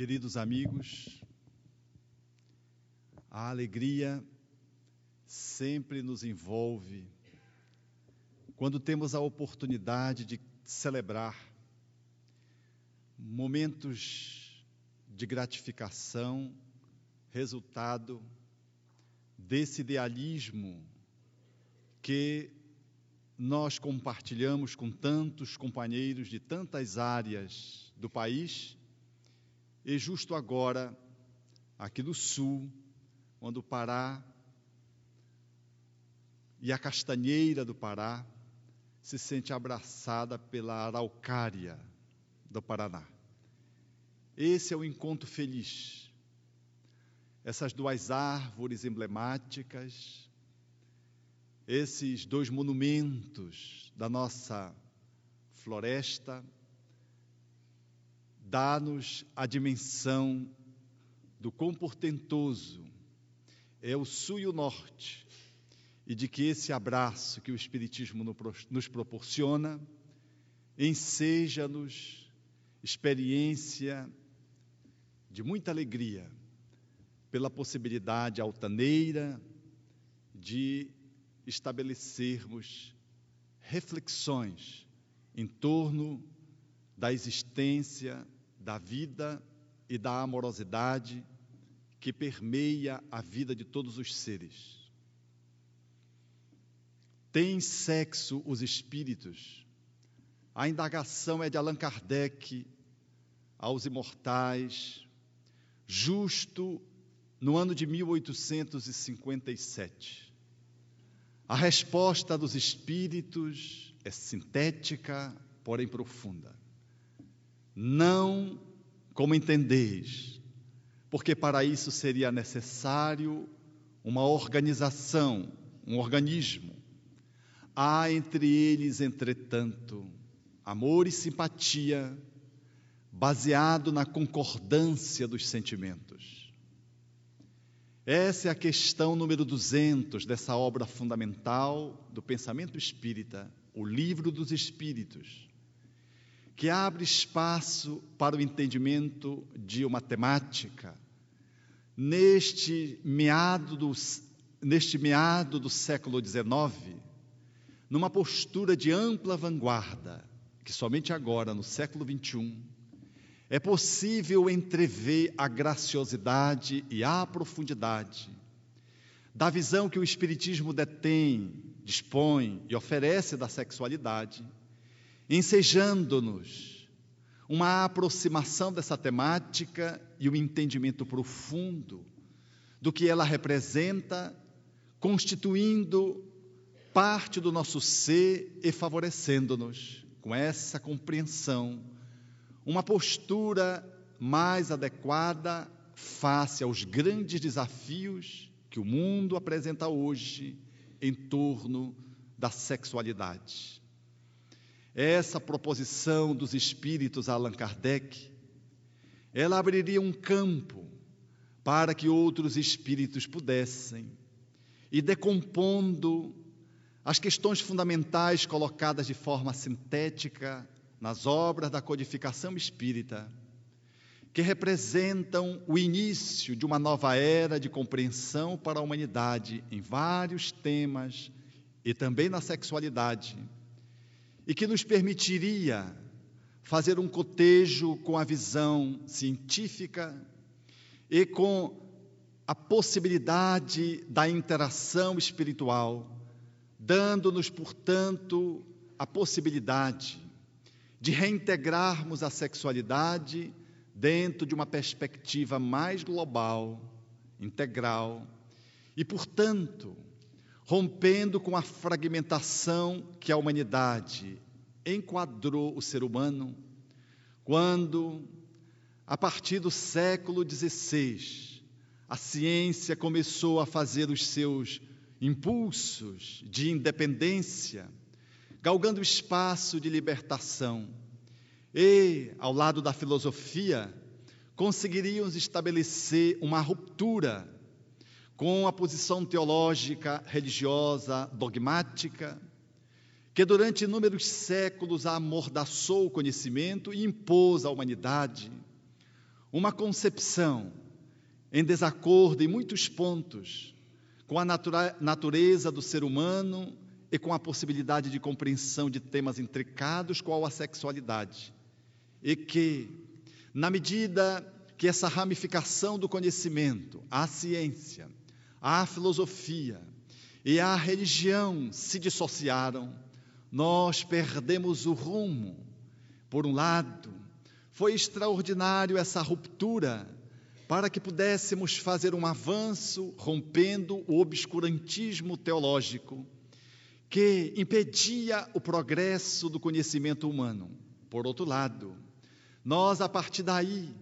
Queridos amigos, a alegria sempre nos envolve quando temos a oportunidade de celebrar momentos de gratificação, resultado desse idealismo que nós compartilhamos com tantos companheiros de tantas áreas do país e justo agora, aqui do sul, onde o Pará e a castanheira do Pará se sente abraçada pela araucária do Paraná. Esse é o encontro feliz. Essas duas árvores emblemáticas, esses dois monumentos da nossa floresta, dá-nos a dimensão do quão portentoso é o sul e o norte, e de que esse abraço que o Espiritismo nos proporciona enseja-nos experiência de muita alegria pela possibilidade altaneira de estabelecermos reflexões em torno da existência da vida e da amorosidade que permeia a vida de todos os seres. Tem sexo os espíritos? A indagação é de Allan Kardec aos imortais, justo no ano de 1857. A resposta dos espíritos é sintética, porém profunda. Não como entendeis, porque para isso seria necessário uma organização, um organismo. Há entre eles, entretanto, amor e simpatia, baseado na concordância dos sentimentos. Essa é a questão número 200 dessa obra fundamental do pensamento espírita, o Livro dos Espíritos que abre espaço para o entendimento de uma temática. Neste meado do, neste meado do século XIX, numa postura de ampla vanguarda, que somente agora, no século XXI, é possível entrever a graciosidade e a profundidade da visão que o Espiritismo detém, dispõe e oferece da sexualidade ensejando-nos uma aproximação dessa temática e um entendimento profundo do que ela representa, constituindo parte do nosso ser e favorecendo-nos com essa compreensão, uma postura mais adequada face aos grandes desafios que o mundo apresenta hoje em torno da sexualidade. Essa proposição dos espíritos Allan Kardec, ela abriria um campo para que outros espíritos pudessem, e decompondo as questões fundamentais colocadas de forma sintética nas obras da codificação espírita, que representam o início de uma nova era de compreensão para a humanidade em vários temas e também na sexualidade e que nos permitiria fazer um cotejo com a visão científica e com a possibilidade da interação espiritual, dando-nos, portanto, a possibilidade de reintegrarmos a sexualidade dentro de uma perspectiva mais global, integral, e, portanto, rompendo com a fragmentação que a humanidade enquadrou o ser humano, quando, a partir do século XVI, a ciência começou a fazer os seus impulsos de independência, galgando espaço de libertação, e, ao lado da filosofia, conseguiriam estabelecer uma ruptura com a posição teológica, religiosa, dogmática, que durante inúmeros séculos amordaçou o conhecimento e impôs à humanidade uma concepção em desacordo em muitos pontos com a natureza do ser humano e com a possibilidade de compreensão de temas intricados qual a sexualidade. E que, na medida que essa ramificação do conhecimento, a ciência, a filosofia e a religião se dissociaram, nós perdemos o rumo. Por um lado, foi extraordinário essa ruptura para que pudéssemos fazer um avanço rompendo o obscurantismo teológico que impedia o progresso do conhecimento humano. Por outro lado, nós a partir daí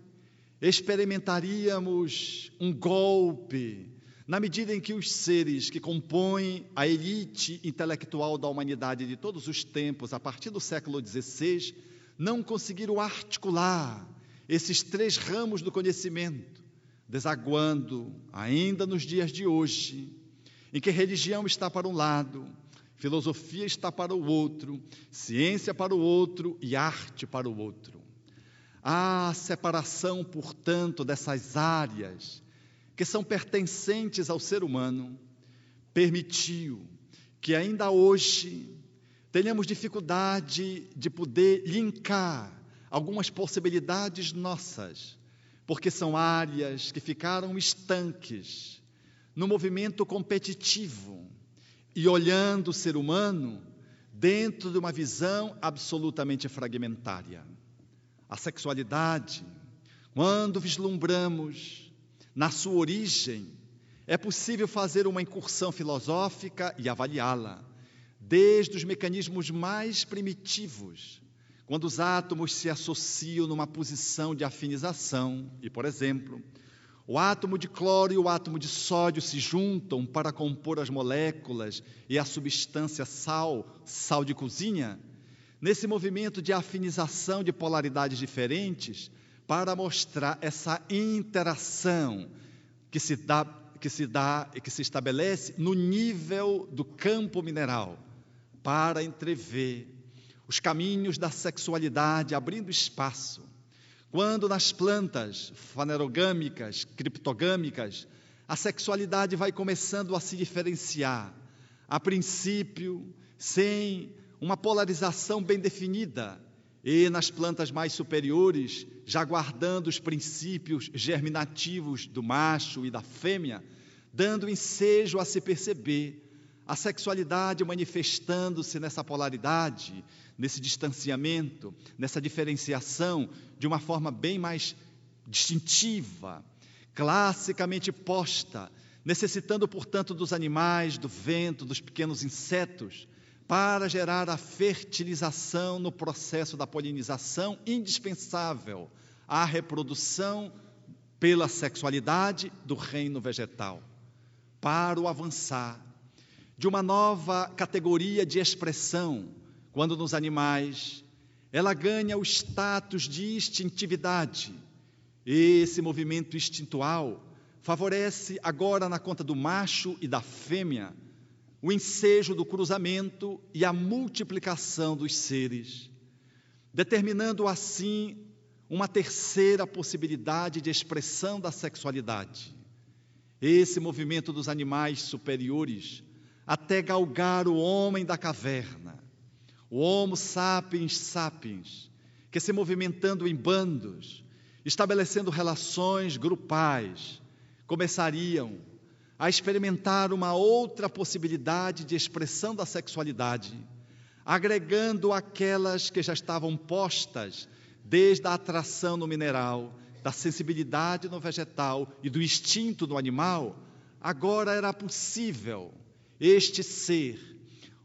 experimentaríamos um golpe na medida em que os seres que compõem a elite intelectual da humanidade de todos os tempos, a partir do século XVI, não conseguiram articular esses três ramos do conhecimento, desaguando ainda nos dias de hoje, em que religião está para um lado, filosofia está para o outro, ciência para o outro e arte para o outro. A separação, portanto, dessas áreas que são pertencentes ao ser humano permitiu que ainda hoje tenhamos dificuldade de poder linkar algumas possibilidades nossas, porque são áreas que ficaram estanques no movimento competitivo e olhando o ser humano dentro de uma visão absolutamente fragmentária. A sexualidade, quando vislumbramos na sua origem, é possível fazer uma incursão filosófica e avaliá-la desde os mecanismos mais primitivos, quando os átomos se associam numa posição de afinização, e, por exemplo, o átomo de cloro e o átomo de sódio se juntam para compor as moléculas e a substância sal, sal de cozinha, nesse movimento de afinização de polaridades diferentes, para mostrar essa interação que se dá que se dá e que se estabelece no nível do campo mineral para entrever os caminhos da sexualidade, abrindo espaço. Quando nas plantas fanerogâmicas, criptogâmicas, a sexualidade vai começando a se diferenciar, a princípio, sem uma polarização bem definida, e nas plantas mais superiores, já guardando os princípios germinativos do macho e da fêmea, dando ensejo a se perceber a sexualidade manifestando-se nessa polaridade, nesse distanciamento, nessa diferenciação de uma forma bem mais distintiva, classicamente posta, necessitando, portanto, dos animais, do vento, dos pequenos insetos, para gerar a fertilização no processo da polinização indispensável à reprodução pela sexualidade do reino vegetal. Para o avançar de uma nova categoria de expressão, quando nos animais ela ganha o status de instintividade. Esse movimento instintual favorece agora na conta do macho e da fêmea o ensejo do cruzamento e a multiplicação dos seres, determinando assim uma terceira possibilidade de expressão da sexualidade. Esse movimento dos animais superiores até galgar o homem da caverna, o Homo sapiens sapiens, que se movimentando em bandos, estabelecendo relações grupais, começariam a experimentar uma outra possibilidade de expressão da sexualidade, agregando aquelas que já estavam postas desde a atração no mineral, da sensibilidade no vegetal e do instinto no animal, agora era possível este ser,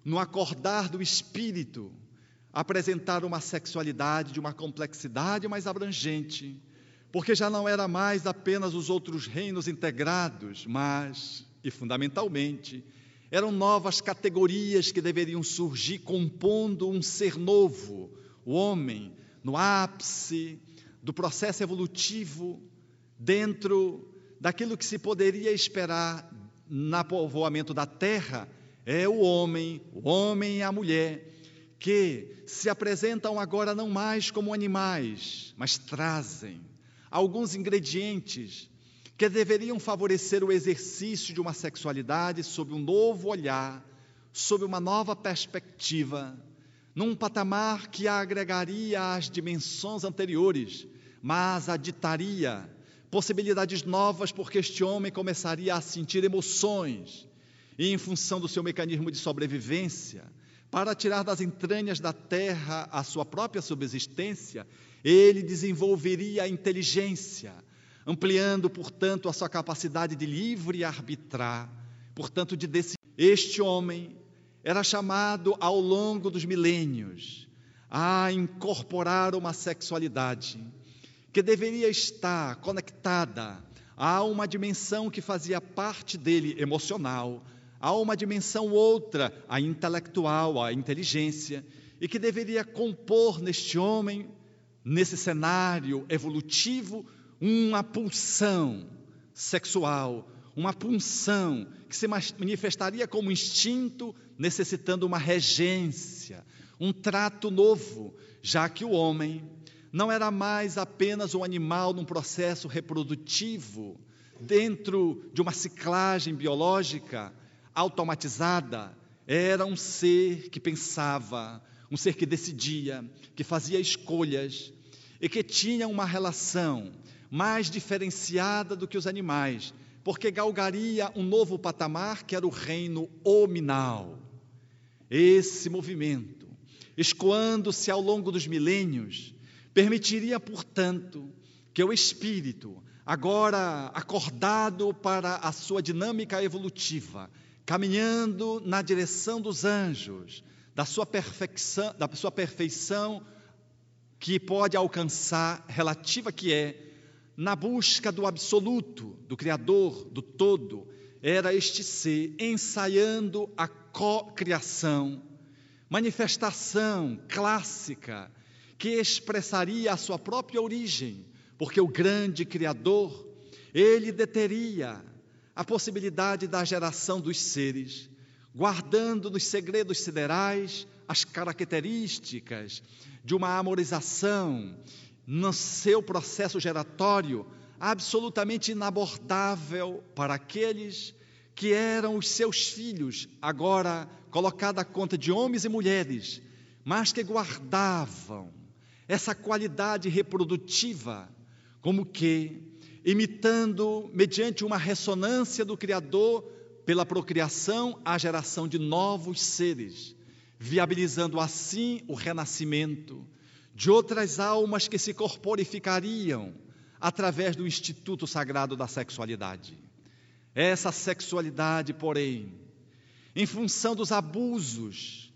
no acordar do espírito, apresentar uma sexualidade de uma complexidade mais abrangente, porque já não era mais apenas os outros reinos integrados, mas, e fundamentalmente, eram novas categorias que deveriam surgir compondo um ser novo, o homem, no ápice do processo evolutivo, dentro daquilo que se poderia esperar no povoamento da terra é o homem, o homem e a mulher, que se apresentam agora não mais como animais, mas trazem alguns ingredientes que deveriam favorecer o exercício de uma sexualidade sob um novo olhar, sob uma nova perspectiva, num patamar que agregaria às dimensões anteriores, mas aditaria possibilidades novas, porque este homem começaria a sentir emoções, e em função do seu mecanismo de sobrevivência, para tirar das entranhas da terra a sua própria subsistência, ele desenvolveria a inteligência, ampliando, portanto, a sua capacidade de livre arbitrar, portanto, de decidir. Este homem era chamado ao longo dos milênios a incorporar uma sexualidade que deveria estar conectada a uma dimensão que fazia parte dele emocional, Há uma dimensão outra, a intelectual, a inteligência, e que deveria compor neste homem, nesse cenário evolutivo, uma pulsão sexual, uma pulsão que se manifestaria como instinto, necessitando uma regência, um trato novo, já que o homem não era mais apenas um animal num processo reprodutivo, dentro de uma ciclagem biológica, automatizada, era um ser que pensava, um ser que decidia, que fazia escolhas e que tinha uma relação mais diferenciada do que os animais, porque galgaria um novo patamar que era o reino hominal. Esse movimento, escoando-se ao longo dos milênios, permitiria, portanto, que o espírito, agora acordado para a sua dinâmica evolutiva, caminhando na direção dos anjos, da sua perfeição, da sua perfeição que pode alcançar, relativa que é, na busca do absoluto, do Criador, do todo, era este ser ensaiando a co-criação, manifestação clássica que expressaria a sua própria origem, porque o grande Criador, ele deteria a possibilidade da geração dos seres, guardando nos segredos siderais as características de uma amorização no seu processo geratório absolutamente inabordável para aqueles que eram os seus filhos, agora colocada à conta de homens e mulheres, mas que guardavam essa qualidade reprodutiva, como que imitando, mediante uma ressonância do Criador, pela procriação, a geração de novos seres, viabilizando assim o renascimento de outras almas que se corporificariam através do Instituto Sagrado da Sexualidade. Essa sexualidade, porém, em função dos abusos,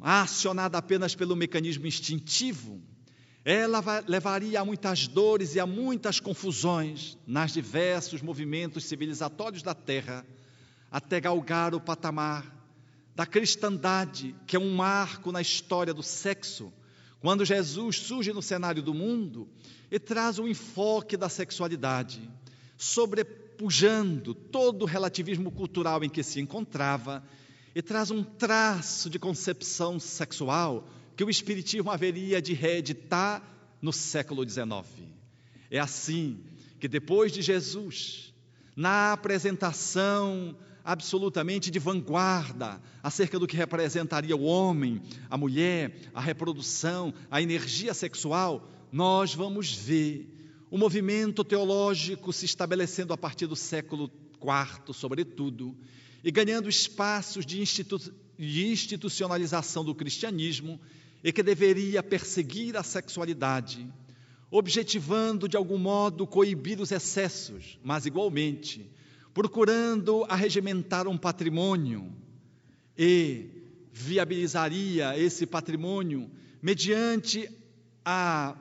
acionada apenas pelo mecanismo instintivo, ela levaria a muitas dores e a muitas confusões nas diversos movimentos civilizatórios da terra, até galgar o patamar da cristandade, que é um marco na história do sexo, quando Jesus surge no cenário do mundo e traz o enfoque da sexualidade, sobrepujando todo o relativismo cultural em que se encontrava e traz um traço de concepção sexual que o Espiritismo haveria de reeditar no século XIX. É assim que depois de Jesus, na apresentação absolutamente de vanguarda acerca do que representaria o homem, a mulher, a reprodução, a energia sexual, nós vamos ver o movimento teológico se estabelecendo a partir do século IV, sobretudo, e ganhando espaços de, institu de institucionalização do cristianismo e que deveria perseguir a sexualidade, objetivando de algum modo coibir os excessos, mas igualmente procurando arregimentar um patrimônio e viabilizaria esse patrimônio mediante a,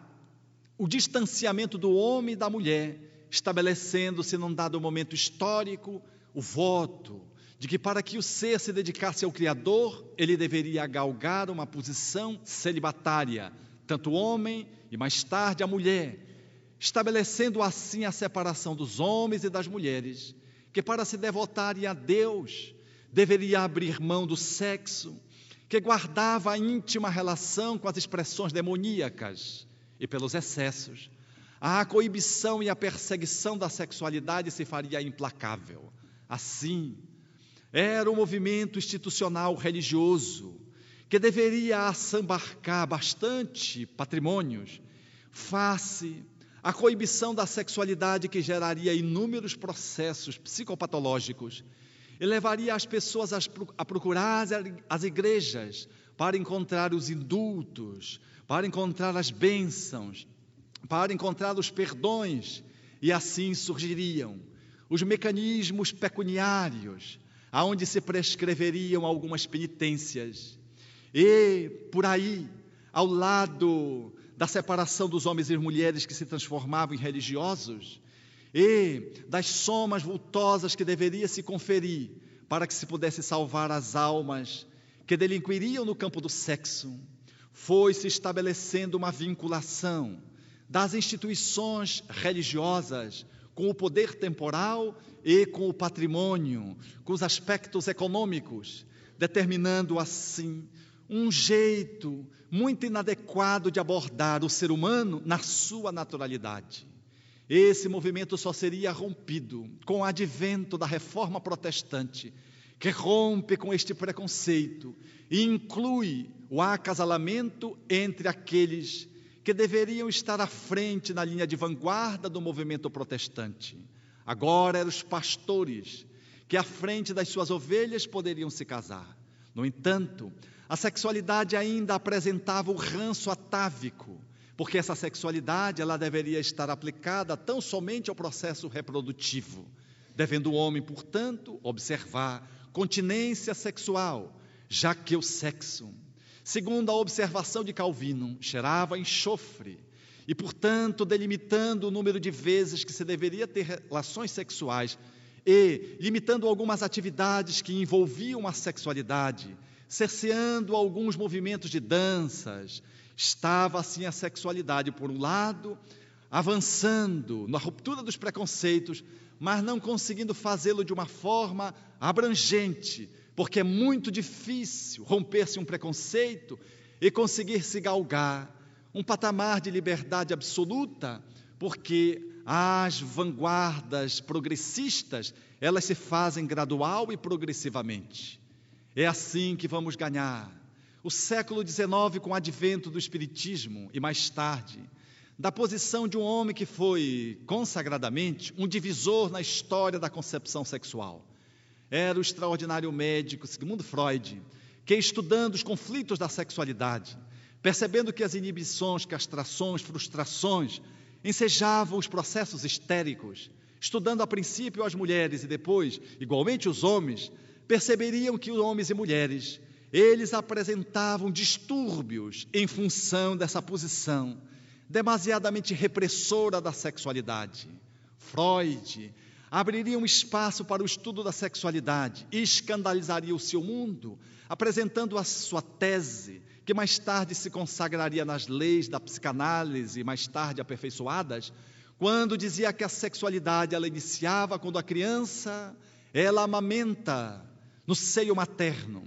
o distanciamento do homem e da mulher, estabelecendo-se num dado momento histórico o voto, de que para que o ser se dedicasse ao Criador, ele deveria galgar uma posição celibatária, tanto o homem e mais tarde a mulher, estabelecendo assim a separação dos homens e das mulheres, que para se devotarem a Deus deveria abrir mão do sexo, que guardava a íntima relação com as expressões demoníacas e pelos excessos, a coibição e a perseguição da sexualidade se faria implacável. Assim, era um movimento institucional religioso que deveria assambarcar bastante patrimônios face à coibição da sexualidade que geraria inúmeros processos psicopatológicos e levaria as pessoas a procurar as igrejas para encontrar os indultos, para encontrar as bênçãos, para encontrar os perdões, e assim surgiriam os mecanismos pecuniários, aonde se prescreveriam algumas penitências. E por aí, ao lado da separação dos homens e mulheres que se transformavam em religiosos, e das somas vultosas que deveria se conferir para que se pudesse salvar as almas que delinquiriam no campo do sexo, foi se estabelecendo uma vinculação das instituições religiosas com o poder temporal e com o patrimônio, com os aspectos econômicos, determinando assim um jeito muito inadequado de abordar o ser humano na sua naturalidade. Esse movimento só seria rompido com o advento da reforma protestante, que rompe com este preconceito e inclui o acasalamento entre aqueles que deveriam estar à frente na linha de vanguarda do movimento protestante. Agora eram os pastores que, à frente das suas ovelhas, poderiam se casar. No entanto, a sexualidade ainda apresentava o ranço atávico, porque essa sexualidade ela deveria estar aplicada tão somente ao processo reprodutivo, devendo o homem, portanto, observar continência sexual, já que o sexo, segundo a observação de Calvino, cheirava enxofre e, portanto, delimitando o número de vezes que se deveria ter relações sexuais e limitando algumas atividades que envolviam a sexualidade, cerceando alguns movimentos de danças, estava assim a sexualidade, por um lado, avançando na ruptura dos preconceitos, mas não conseguindo fazê-lo de uma forma abrangente, porque é muito difícil romper-se um preconceito e conseguir se galgar um patamar de liberdade absoluta, porque as vanguardas progressistas, elas se fazem gradual e progressivamente. É assim que vamos ganhar. O século XIX, com o advento do Espiritismo, e mais tarde, da posição de um homem que foi consagradamente um divisor na história da concepção sexual. Era o extraordinário médico Sigmund Freud, que estudando os conflitos da sexualidade, percebendo que as inibições, castrações, frustrações ensejavam os processos histéricos, estudando a princípio as mulheres e depois, igualmente, os homens, perceberiam que os homens e mulheres, eles apresentavam distúrbios em função dessa posição demasiadamente repressora da sexualidade. Freud abriria um espaço para o estudo da sexualidade e escandalizaria o seu mundo, apresentando a sua tese, que mais tarde se consagraria nas leis da psicanálise, mais tarde aperfeiçoadas, quando dizia que a sexualidade ela iniciava quando a criança ela amamenta no seio materno,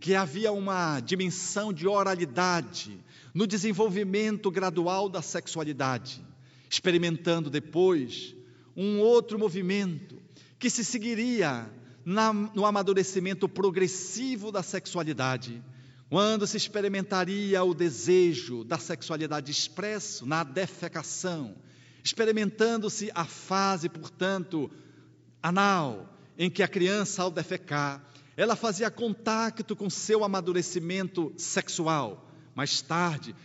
que havia uma dimensão de oralidade no desenvolvimento gradual da sexualidade, experimentando depois um outro movimento que se seguiria na, no amadurecimento progressivo da sexualidade, quando se experimentaria o desejo da sexualidade expresso na defecação, experimentando-se a fase, portanto, anal, em que a criança, ao defecar, ela fazia contato com seu amadurecimento sexual. Mais tarde,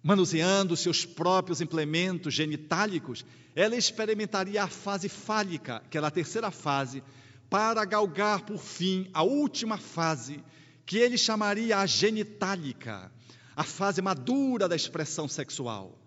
manuseando seus próprios implementos genitálicos, ela experimentaria a fase fálica, que era a terceira fase, para galgar por fim a última fase, que ele chamaria a genitálica, a fase madura da expressão sexual.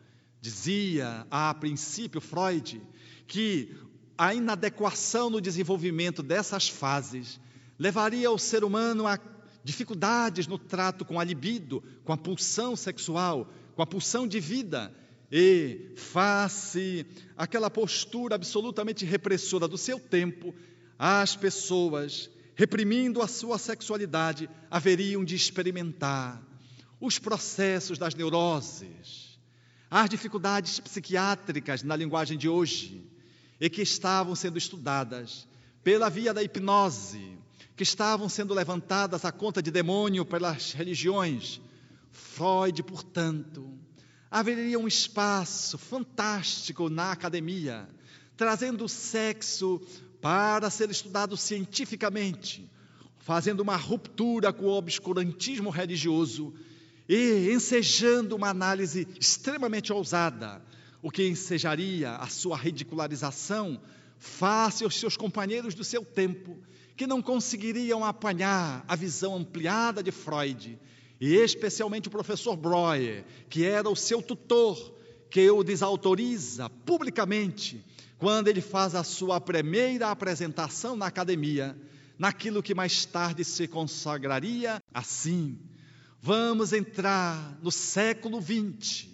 Dizia a princípio Freud que a inadequação no desenvolvimento dessas fases levaria o ser humano a dificuldades no trato com a libido, com a pulsão sexual, com a pulsão de vida, e face aquela postura absolutamente repressora do seu tempo, as pessoas, reprimindo a sua sexualidade, haveriam de experimentar os processos das neuroses, as dificuldades psiquiátricas na linguagem de hoje e que estavam sendo estudadas pela via da hipnose, que estavam sendo levantadas à conta de demônio pelas religiões. Freud, portanto, haveria um espaço fantástico na academia, trazendo o sexo para ser estudado cientificamente, fazendo uma ruptura com o obscurantismo religioso e ensejando uma análise extremamente ousada, o que ensejaria a sua ridicularização face aos seus companheiros do seu tempo, que não conseguiriam apanhar a visão ampliada de Freud e especialmente o professor Breuer, que era o seu tutor, que o desautoriza publicamente quando ele faz a sua primeira apresentação na academia, naquilo que mais tarde se consagraria assim. Vamos entrar no século XX,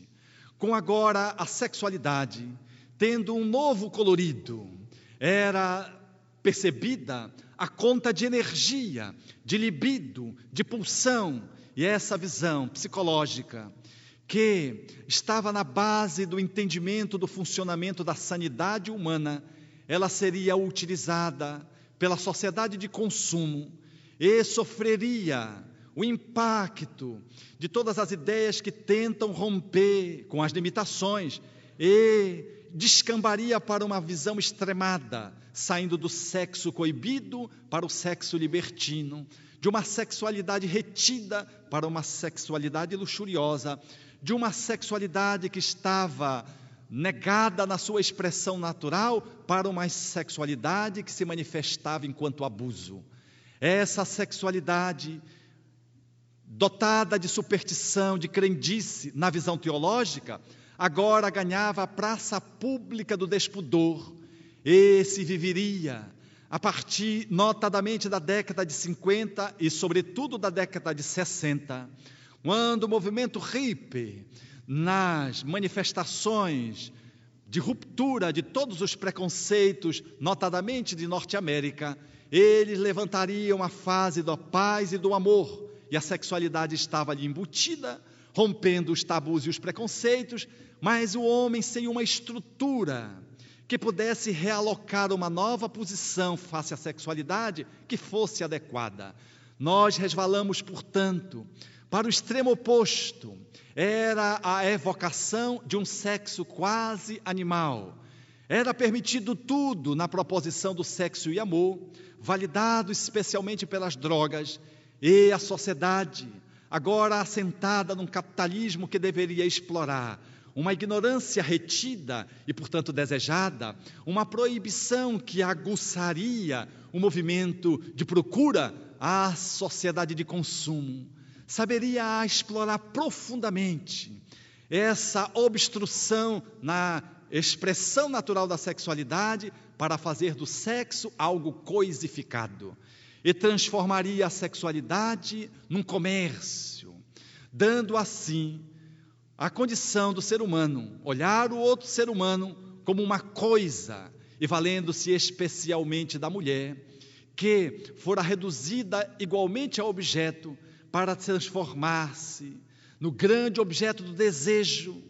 com agora a sexualidade tendo um novo colorido. Era percebida a conta de energia, de libido, de pulsão, e essa visão psicológica, que estava na base do entendimento do funcionamento da sanidade humana, ela seria utilizada pela sociedade de consumo e sofreria o impacto de todas as ideias que tentam romper com as limitações e descambaria para uma visão extremada, saindo do sexo coibido para o sexo libertino, de uma sexualidade retida para uma sexualidade luxuriosa, de uma sexualidade que estava negada na sua expressão natural para uma sexualidade que se manifestava enquanto abuso. Essa sexualidade dotada de superstição, de crendice na visão teológica, agora ganhava a praça pública do despudor e se viveria a partir, notadamente, da década de 50 e, sobretudo, da década de 60, quando o movimento hippie, nas manifestações de ruptura de todos os preconceitos, notadamente de Norte-América, eles levantariam a fase da paz e do amor, e a sexualidade estava ali embutida, rompendo os tabus e os preconceitos, mas o homem sem uma estrutura que pudesse realocar uma nova posição face à sexualidade que fosse adequada. Nós resvalamos, portanto, para o extremo oposto. Era a evocação de um sexo quase animal. Era permitido tudo na proposição do sexo e amor, validado especialmente pelas drogas, e a sociedade, agora assentada num capitalismo que deveria explorar uma ignorância retida e, portanto, desejada, uma proibição que aguçaria o movimento de procura à sociedade de consumo, saberia explorar profundamente essa obstrução na expressão natural da sexualidade para fazer do sexo algo coisificado e transformaria a sexualidade num comércio, dando assim a condição do ser humano, olhar o outro ser humano como uma coisa, e valendo-se especialmente da mulher, que fora reduzida igualmente a objeto para transformar-se no grande objeto do desejo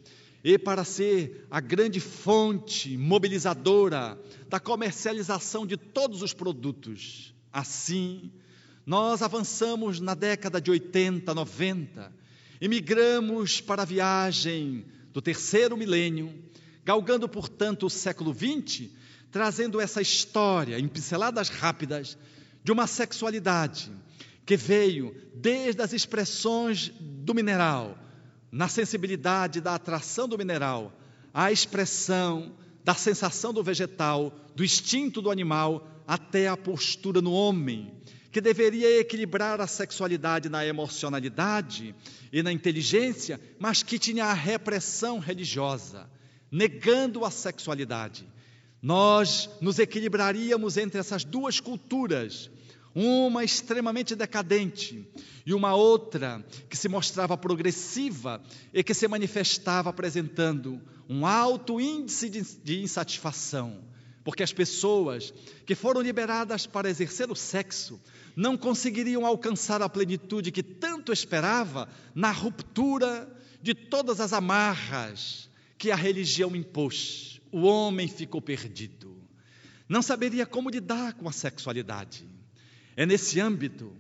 e para ser a grande fonte mobilizadora da comercialização de todos os produtos. Assim, nós avançamos na década de 80, 90, Imigramos para a viagem do terceiro milênio, galgando, portanto, o século XX, trazendo essa história em pinceladas rápidas de uma sexualidade que veio desde as expressões do mineral, na sensibilidade da atração do mineral, à expressão da sensação do vegetal, do instinto do animal, até a postura no homem, que deveria equilibrar a sexualidade na emocionalidade e na inteligência, mas que tinha a repressão religiosa, negando a sexualidade. Nós nos equilibraríamos entre essas duas culturas, uma extremamente decadente e uma outra que se mostrava progressiva e que se manifestava apresentando um alto índice de, insatisfação porque as pessoas que foram liberadas para exercer o sexo não conseguiriam alcançar a plenitude que tanto esperava na ruptura de todas as amarras que a religião impôs. O homem ficou perdido. Não saberia como lidar com a sexualidade. É nesse âmbito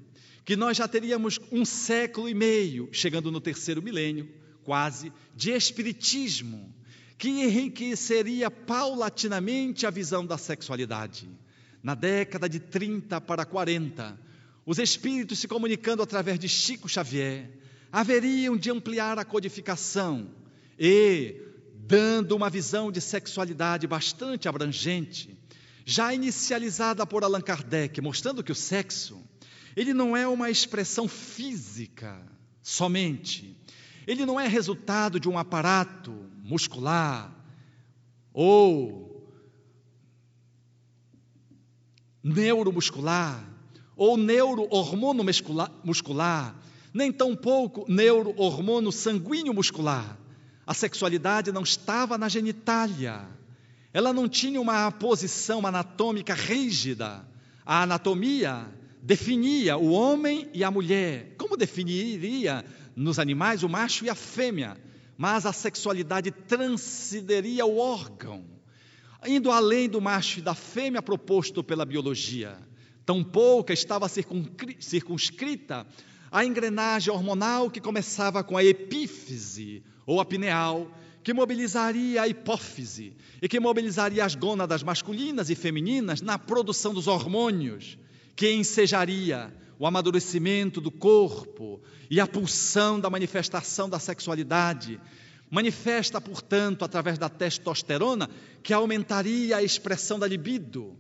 que nós já teríamos um século e meio, chegando no terceiro milênio, quase, de espiritismo, que enriqueceria paulatinamente a visão da sexualidade. Na década de 30 para 40, os espíritos se comunicando através de Chico Xavier haveriam de ampliar a codificação e, dando uma visão de sexualidade bastante abrangente, já inicializada por Allan Kardec, mostrando que o sexo ele não é uma expressão física somente. Ele não é resultado de um aparato muscular ou neuromuscular ou neurohormônio muscular, nem tampouco neurohormônio sanguíneo muscular. A sexualidade não estava na genitália. Ela não tinha uma posição anatômica rígida. A anatomia definia o homem e a mulher, como definiria nos animais o macho e a fêmea, mas a sexualidade transcenderia o órgão, indo além do macho e da fêmea proposto pela biologia. Tampouco estava circunscrita a engrenagem hormonal que começava com a epífise ou a pineal, que mobilizaria a hipófise e que mobilizaria as gônadas masculinas e femininas na produção dos hormônios que ensejaria o amadurecimento do corpo e a pulsão da manifestação da sexualidade. Manifesta, portanto, através da testosterona, que aumentaria a expressão da libido.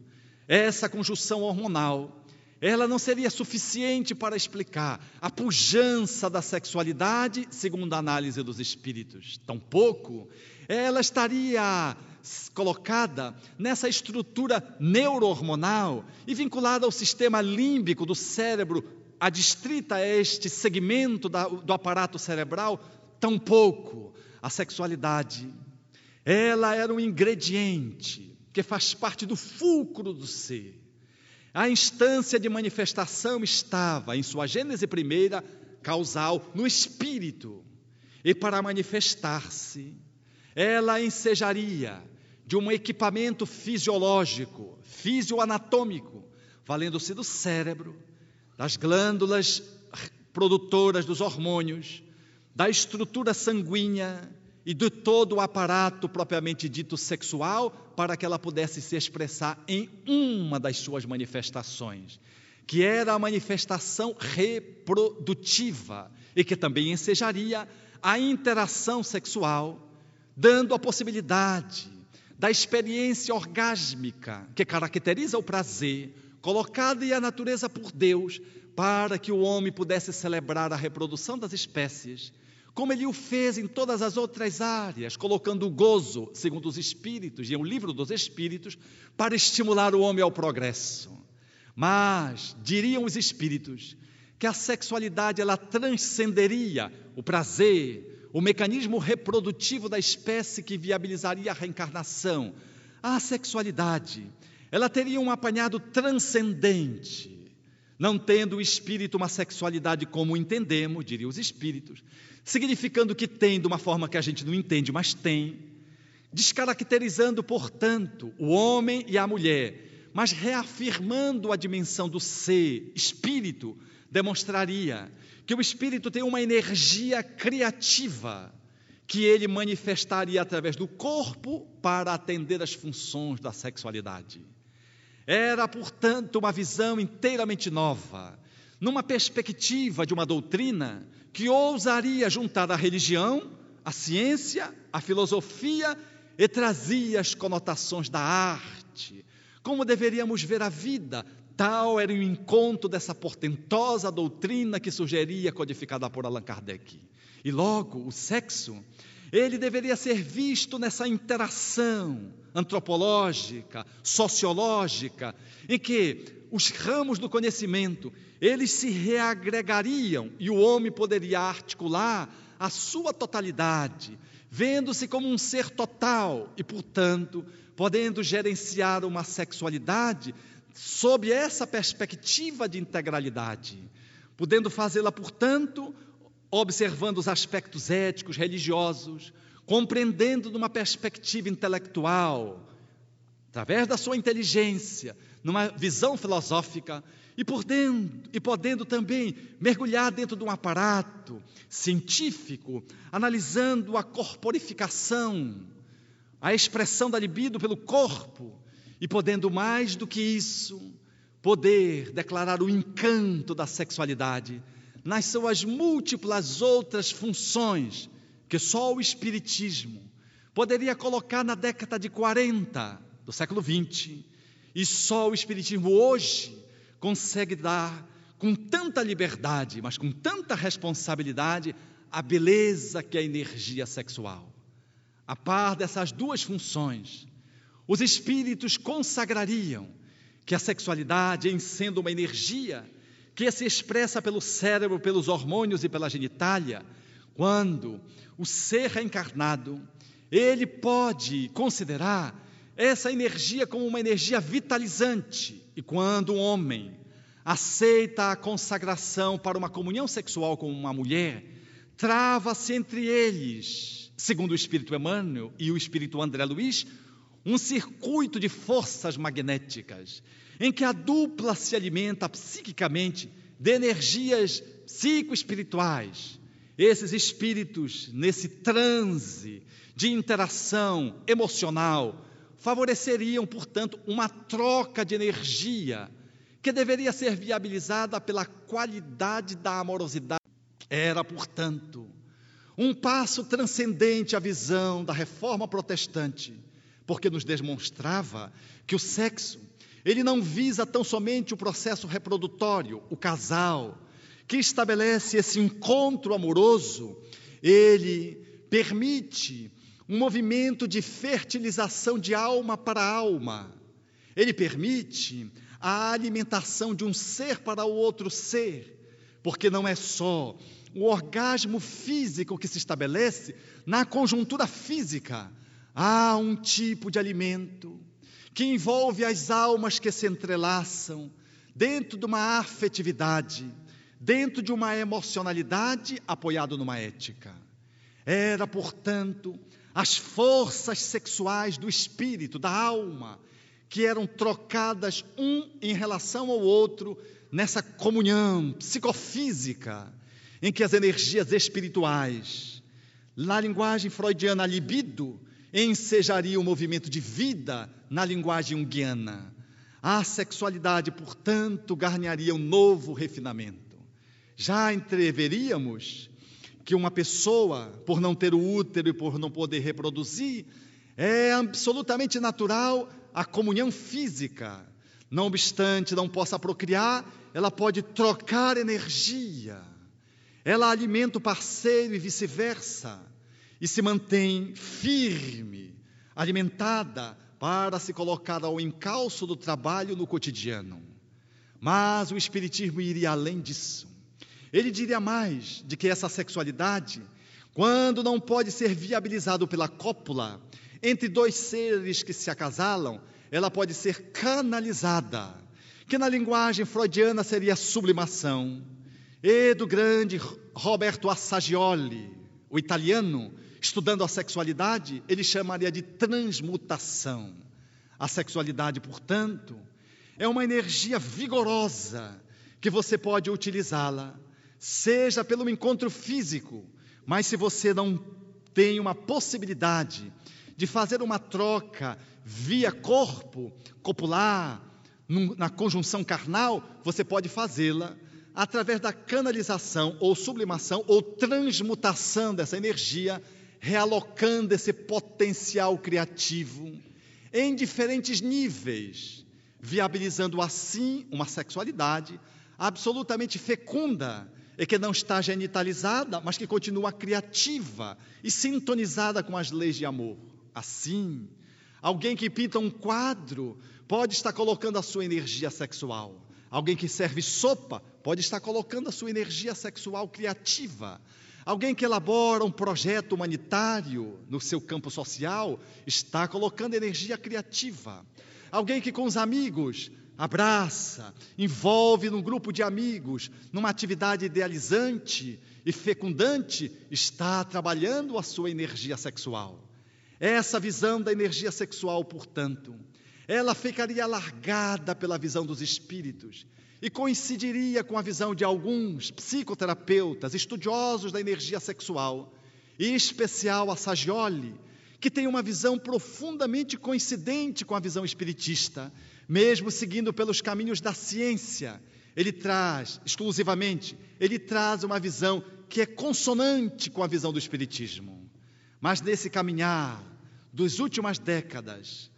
Essa conjunção hormonal, ela não seria suficiente para explicar a pujança da sexualidade, segundo a análise dos espíritos. Tampouco ela estaria colocada nessa estrutura neurohormonal e vinculada ao sistema límbico do cérebro, adstrita a este segmento da, do aparato cerebral, tampouco a sexualidade. Ela era um ingrediente que faz parte do fulcro do ser. A instância de manifestação estava, em sua gênese primeira, causal, no espírito. E para manifestar-se, ela ensejaria de um equipamento fisiológico, fisioanatômico, valendo-se do cérebro, das glândulas produtoras dos hormônios, da estrutura sanguínea e de todo o aparato propriamente dito sexual, para que ela pudesse se expressar em uma das suas manifestações, que era a manifestação reprodutiva e que também ensejaria a interação sexual dando a possibilidade da experiência orgásmica que caracteriza o prazer, colocada em a natureza por Deus, para que o homem pudesse celebrar a reprodução das espécies, como ele o fez em todas as outras áreas, colocando o gozo, segundo os Espíritos, e é o livro dos Espíritos, para estimular o homem ao progresso. Mas, diriam os Espíritos, que a sexualidade ela transcenderia o prazer, o mecanismo reprodutivo da espécie que viabilizaria a reencarnação, a sexualidade, ela teria um apanhado transcendente, não tendo o espírito uma sexualidade como entendemos, diriam os espíritos, significando que tem de uma forma que a gente não entende, mas tem, descaracterizando, portanto, o homem e a mulher, mas reafirmando a dimensão do ser, espírito, demonstraria que o espírito tem uma energia criativa que ele manifestaria através do corpo para atender às funções da sexualidade. Era, portanto, uma visão inteiramente nova, numa perspectiva de uma doutrina que ousaria juntar a religião, a ciência, a filosofia e trazia as conotações da arte. Como deveríamos ver a vida Tal era o encontro dessa portentosa doutrina que sugeria codificada por Allan Kardec. E logo, o sexo, ele deveria ser visto nessa interação antropológica, sociológica, em que os ramos do conhecimento, eles se reagregariam e o homem poderia articular a sua totalidade, vendo-se como um ser total e, portanto, podendo gerenciar uma sexualidade sob essa perspectiva de integralidade, podendo fazê-la, portanto, observando os aspectos éticos, religiosos, compreendendo numa perspectiva intelectual, através da sua inteligência, numa visão filosófica, e, podendo, e podendo também mergulhar dentro de um aparato científico, analisando a corporificação, a expressão da libido pelo corpo, e podendo mais do que isso, poder declarar o encanto da sexualidade nas suas múltiplas outras funções que só o Espiritismo poderia colocar na década de 40 do século 20 e só o Espiritismo hoje consegue dar com tanta liberdade, mas com tanta responsabilidade, a beleza que é a energia sexual. A par dessas duas funções, os espíritos consagrariam que a sexualidade, em sendo uma energia que se expressa pelo cérebro, pelos hormônios e pela genitália, quando o ser reencarnado, ele pode considerar essa energia como uma energia vitalizante. E quando um homem aceita a consagração para uma comunhão sexual com uma mulher, trava-se entre eles, segundo o Espírito Emmanuel e o Espírito André Luiz, um circuito de forças magnéticas, em que a dupla se alimenta psiquicamente de energias psicoespirituais. Esses espíritos, nesse transe de interação emocional, favoreceriam, portanto, uma troca de energia que deveria ser viabilizada pela qualidade da amorosidade. Era, portanto, um passo transcendente à visão da reforma protestante, porque nos demonstrava que o sexo, ele não visa tão somente o processo reprodutório, o casal, que estabelece esse encontro amoroso, ele permite um movimento de fertilização de alma para alma. Ele permite a alimentação de um ser para o outro ser, porque não é só o orgasmo físico que se estabelece na conjuntura física. Há um tipo de alimento que envolve as almas que se entrelaçam dentro de uma afetividade, dentro de uma emocionalidade apoiado numa ética. Era, portanto, as forças sexuais do espírito, da alma, que eram trocadas um em relação ao outro nessa comunhão psicofísica, em que as energias espirituais, na linguagem freudiana, a libido, ensejaria o movimento de vida na linguagem junguiana. A sexualidade, portanto, ganharia um novo refinamento. Já entreveríamos que uma pessoa, por não ter o útero e por não poder reproduzir, é absolutamente natural a comunhão física. Não obstante não possa procriar, ela pode trocar energia. Ela alimenta o parceiro e vice-versa. E se mantém firme, alimentada para se colocar ao encalço do trabalho no cotidiano. Mas o Espiritismo iria além disso. Ele diria mais de que essa sexualidade, quando não pode ser viabilizado pela cópula entre dois seres que se acasalam, ela pode ser canalizada, que na linguagem freudiana seria sublimação. E do grande Roberto Assagioli, o italiano, estudando a sexualidade, ele chamaria de transmutação. A sexualidade, portanto, é uma energia vigorosa que você pode utilizá-la seja pelo encontro físico, mas se você não tem uma possibilidade de fazer uma troca via corpo, copular, na conjunção carnal, você pode fazê-la através da canalização ou sublimação ou transmutação dessa energia, realocando esse potencial criativo em diferentes níveis, viabilizando assim uma sexualidade absolutamente fecunda é que não está genitalizada, mas que continua criativa e sintonizada com as leis de amor. Assim, alguém que pinta um quadro pode estar colocando a sua energia sexual. Alguém que serve sopa pode estar colocando a sua energia sexual criativa. Alguém que elabora um projeto humanitário no seu campo social está colocando energia criativa. Alguém que com os amigos abraça, envolve num grupo de amigos, numa atividade idealizante e fecundante, está trabalhando a sua energia sexual. Essa visão da energia sexual, portanto, ela ficaria alargada pela visão dos espíritos e coincidiria com a visão de alguns psicoterapeutas, estudiosos da energia sexual, em especial a Sagioli, que tem uma visão profundamente coincidente com a visão espiritista, mesmo seguindo pelos caminhos da ciência. Ele traz, exclusivamente, ele traz uma visão que é consonante com a visão do espiritismo. Mas nesse caminhar dos últimas décadas,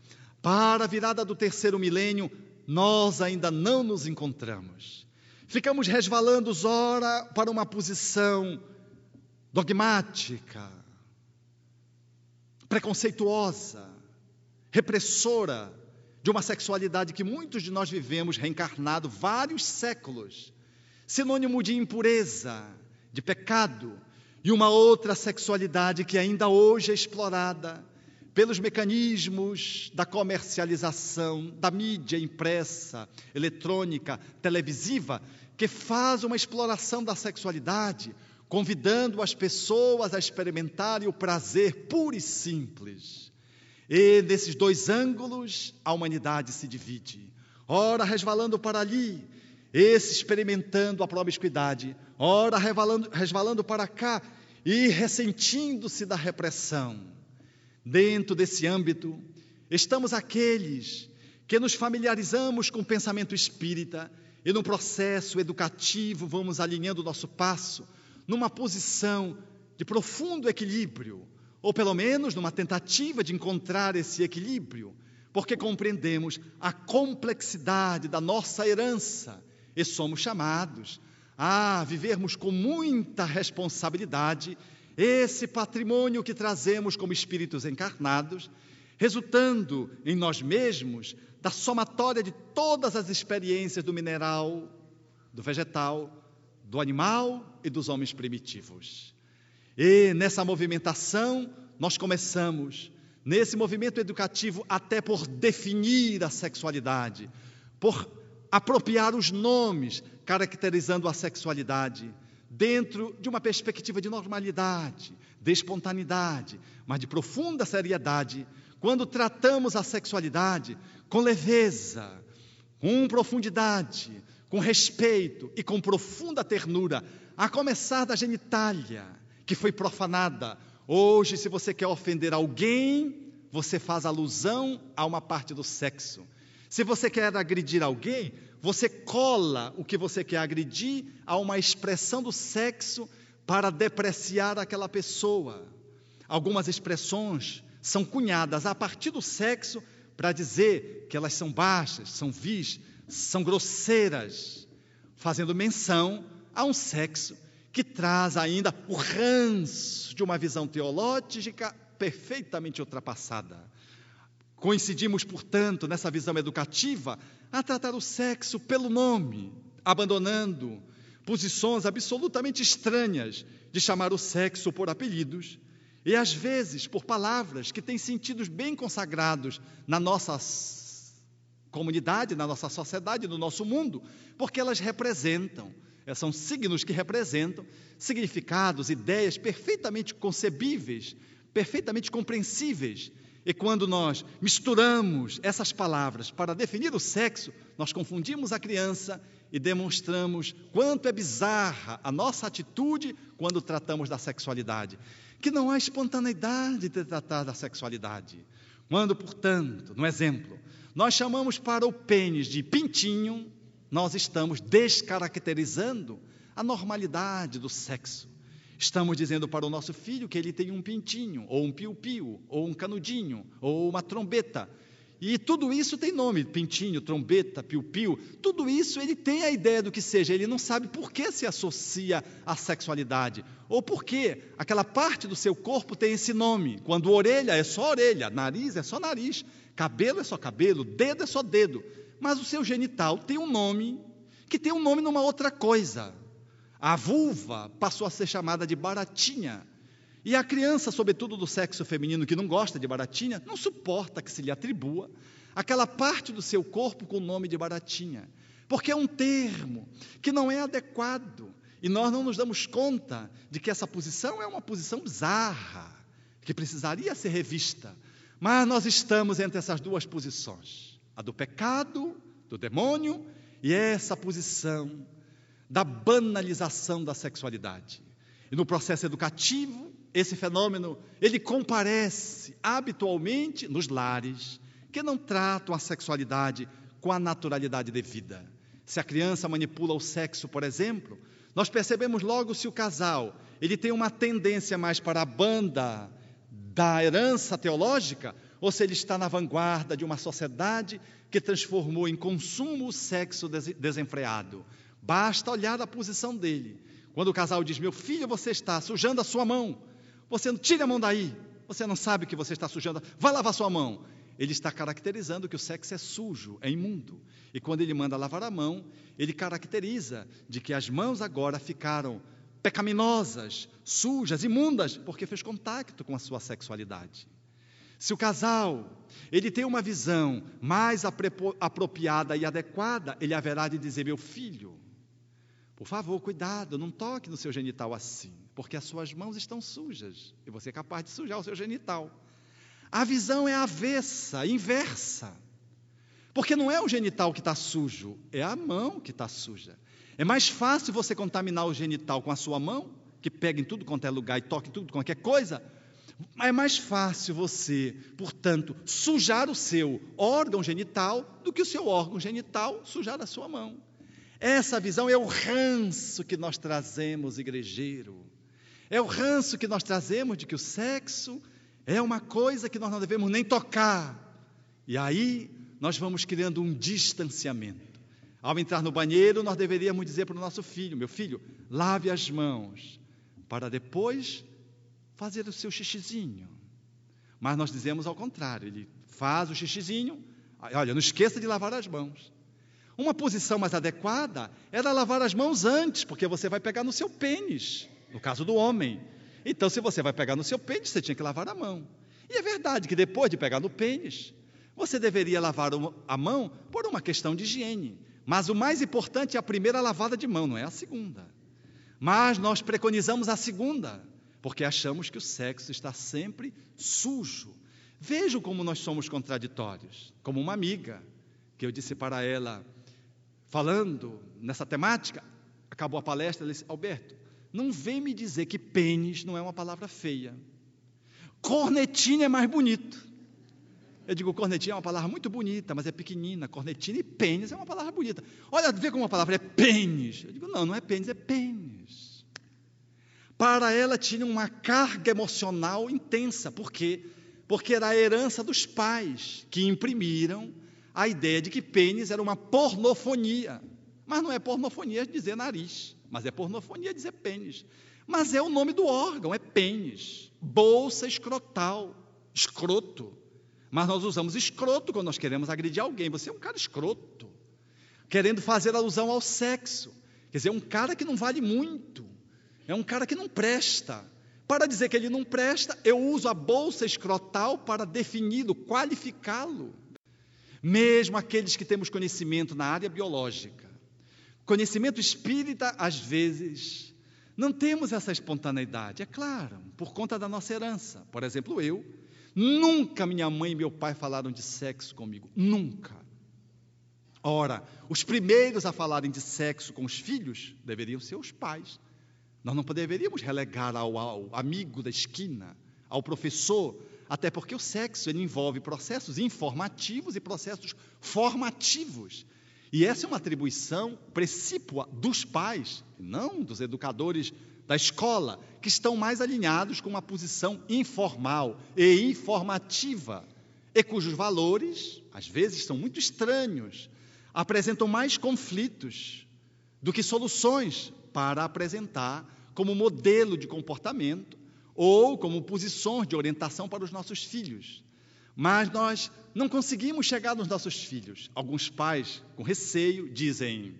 para a virada do terceiro milênio, nós ainda não nos encontramos. Ficamos resvalando, ora, para uma posição dogmática, preconceituosa, repressora de uma sexualidade que muitos de nós vivemos reencarnado vários séculos, sinônimo de impureza, de pecado, e uma outra sexualidade que ainda hoje é explorada pelos mecanismos da comercialização, da mídia impressa, eletrônica, televisiva, que faz uma exploração da sexualidade, convidando as pessoas a experimentarem o prazer puro e simples. E nesses dois ângulos a humanidade se divide. Ora resvalando para ali, esse experimentando a promiscuidade, ora resvalando, resvalando para cá e ressentindo-se da repressão. Dentro desse âmbito, estamos aqueles que nos familiarizamos com o pensamento espírita e no processo educativo vamos alinhando o nosso passo numa posição de profundo equilíbrio, ou pelo menos numa tentativa de encontrar esse equilíbrio, porque compreendemos a complexidade da nossa herança e somos chamados a vivermos com muita responsabilidade esse patrimônio que trazemos como espíritos encarnados, resultando em nós mesmos da somatória de todas as experiências do mineral, do vegetal, do animal e dos homens primitivos. E nessa movimentação, nós começamos, nesse movimento educativo, até por definir a sexualidade, por apropriar os nomes caracterizando a sexualidade, dentro de uma perspectiva de normalidade, de espontaneidade, mas de profunda seriedade, quando tratamos a sexualidade com leveza, com profundidade, com respeito e com profunda ternura, a começar da genitália, que foi profanada. Hoje, se você quer ofender alguém, você faz alusão a uma parte do sexo. Se você quer agredir alguém, você cola o que você quer agredir a uma expressão do sexo para depreciar aquela pessoa. Algumas expressões são cunhadas a partir do sexo para dizer que elas são baixas, são vis, são grosseiras, fazendo menção a um sexo que traz ainda o ranço de uma visão teológica perfeitamente ultrapassada. Coincidimos, portanto, nessa visão educativa, a tratar o sexo pelo nome, abandonando posições absolutamente estranhas de chamar o sexo por apelidos e, às vezes, por palavras que têm sentidos bem consagrados na nossa comunidade, na nossa sociedade, no nosso mundo, porque elas representam, eh, são signos que representam significados, ideias perfeitamente concebíveis, perfeitamente compreensíveis e quando nós misturamos essas palavras para definir o sexo, nós confundimos a criança e demonstramos quanto é bizarra a nossa atitude quando tratamos da sexualidade. Que não há espontaneidade de tratar da sexualidade. Quando, portanto, no exemplo, nós chamamos para o pênis de pintinho, nós estamos descaracterizando a normalidade do sexo. Estamos dizendo para o nosso filho que ele tem um pintinho, ou um piu-piu, ou um canudinho, ou uma trombeta. E tudo isso tem nome: pintinho, trombeta, piu-piu. Tudo isso ele tem a ideia do que seja, ele não sabe por que se associa à sexualidade, ou por que aquela parte do seu corpo tem esse nome. Quando orelha é só orelha, nariz é só nariz, cabelo é só cabelo, dedo é só dedo. Mas o seu genital tem um nome que tem um nome numa outra coisa. A vulva passou a ser chamada de baratinha. E a criança, sobretudo do sexo feminino, que não gosta de baratinha, não suporta que se lhe atribua aquela parte do seu corpo com o nome de baratinha, porque é um termo que não é adequado e nós não nos damos conta de que essa posição é uma posição bizarra, que precisaria ser revista. Mas nós estamos entre essas duas posições: a do pecado, do demônio, e essa posição da banalização da sexualidade. E no processo educativo, esse fenômeno, ele comparece habitualmente nos lares que não tratam a sexualidade com a naturalidade devida. Se a criança manipula o sexo, por exemplo, nós percebemos logo se o casal ele tem uma tendência mais para a banda da herança teológica ou se ele está na vanguarda de uma sociedade que transformou em consumo o sexo desenfreado. Basta olhar a posição dele. Quando o casal diz: Meu filho, você está sujando a sua mão, você não tira a mão daí, você não sabe que você está sujando, vai lavar sua mão. Ele está caracterizando que o sexo é sujo, é imundo. E quando ele manda lavar a mão, ele caracteriza de que as mãos agora ficaram pecaminosas, sujas, imundas, porque fez contato com a sua sexualidade. Se o casal ele tem uma visão mais apropriada e adequada, ele haverá de dizer: meu filho, por favor, cuidado, não toque no seu genital assim, porque as suas mãos estão sujas e você é capaz de sujar o seu genital. A visão é avessa, inversa. Porque não é o genital que está sujo, é a mão que está suja. É mais fácil você contaminar o genital com a sua mão, que pega em tudo quanto é lugar e toca em tudo qualquer coisa. É mais fácil você, portanto, sujar o seu órgão genital do que o seu órgão genital sujar a sua mão. Essa visão é o ranço que nós trazemos, igrejeiro. É o ranço que nós trazemos de que o sexo é uma coisa que nós não devemos nem tocar. E aí nós vamos criando um distanciamento. Ao entrar no banheiro, nós deveríamos dizer para o nosso filho: Meu filho, lave as mãos, para depois fazer o seu xixizinho. Mas nós dizemos ao contrário: ele faz o xixizinho, olha, não esqueça de lavar as mãos. Uma posição mais adequada era lavar as mãos antes, porque você vai pegar no seu pênis, no caso do homem. Então, se você vai pegar no seu pênis, você tinha que lavar a mão. E é verdade que depois de pegar no pênis, você deveria lavar a mão por uma questão de higiene. Mas o mais importante é a primeira lavada de mão, não é a segunda. Mas nós preconizamos a segunda, porque achamos que o sexo está sempre sujo. Vejam como nós somos contraditórios. Como uma amiga, que eu disse para ela, falando nessa temática, acabou a palestra, ela disse: Alberto, não vem me dizer que pênis não é uma palavra feia. Cornetinha é mais bonito. Eu digo, cornetinha é uma palavra muito bonita, mas é pequenina. Cornetina e pênis é uma palavra bonita. Olha, vê como uma palavra é pênis. Eu digo, não, não é pênis, é pênis. Para ela tinha uma carga emocional intensa. Por quê? Porque era a herança dos pais que imprimiram a ideia de que pênis era uma pornofonia. Mas não é pornofonia dizer nariz mas é pornofonia dizer pênis. Mas é o nome do órgão, é pênis. Bolsa escrotal, escroto. Mas nós usamos escroto quando nós queremos agredir alguém. Você é um cara escroto, querendo fazer alusão ao sexo. Quer dizer, é um cara que não vale muito, é um cara que não presta. Para dizer que ele não presta, eu uso a bolsa escrotal para defini-lo, qualificá-lo. Mesmo aqueles que temos conhecimento na área biológica, Conhecimento espírita, às vezes, não temos essa espontaneidade, é claro, por conta da nossa herança. Por exemplo, eu, nunca minha mãe e meu pai falaram de sexo comigo, nunca. Ora, os primeiros a falarem de sexo com os filhos deveriam ser os pais. Nós não deveríamos relegar ao, ao amigo da esquina, ao professor, até porque o sexo ele envolve processos informativos e processos formativos. E essa é uma atribuição precípua dos pais, não dos educadores da escola, que estão mais alinhados com uma posição informal e informativa, e cujos valores, às vezes, são muito estranhos, apresentam mais conflitos do que soluções para apresentar como modelo de comportamento ou como posições de orientação para os nossos filhos. Mas nós não conseguimos chegar nos nossos filhos. Alguns pais, com receio, dizem: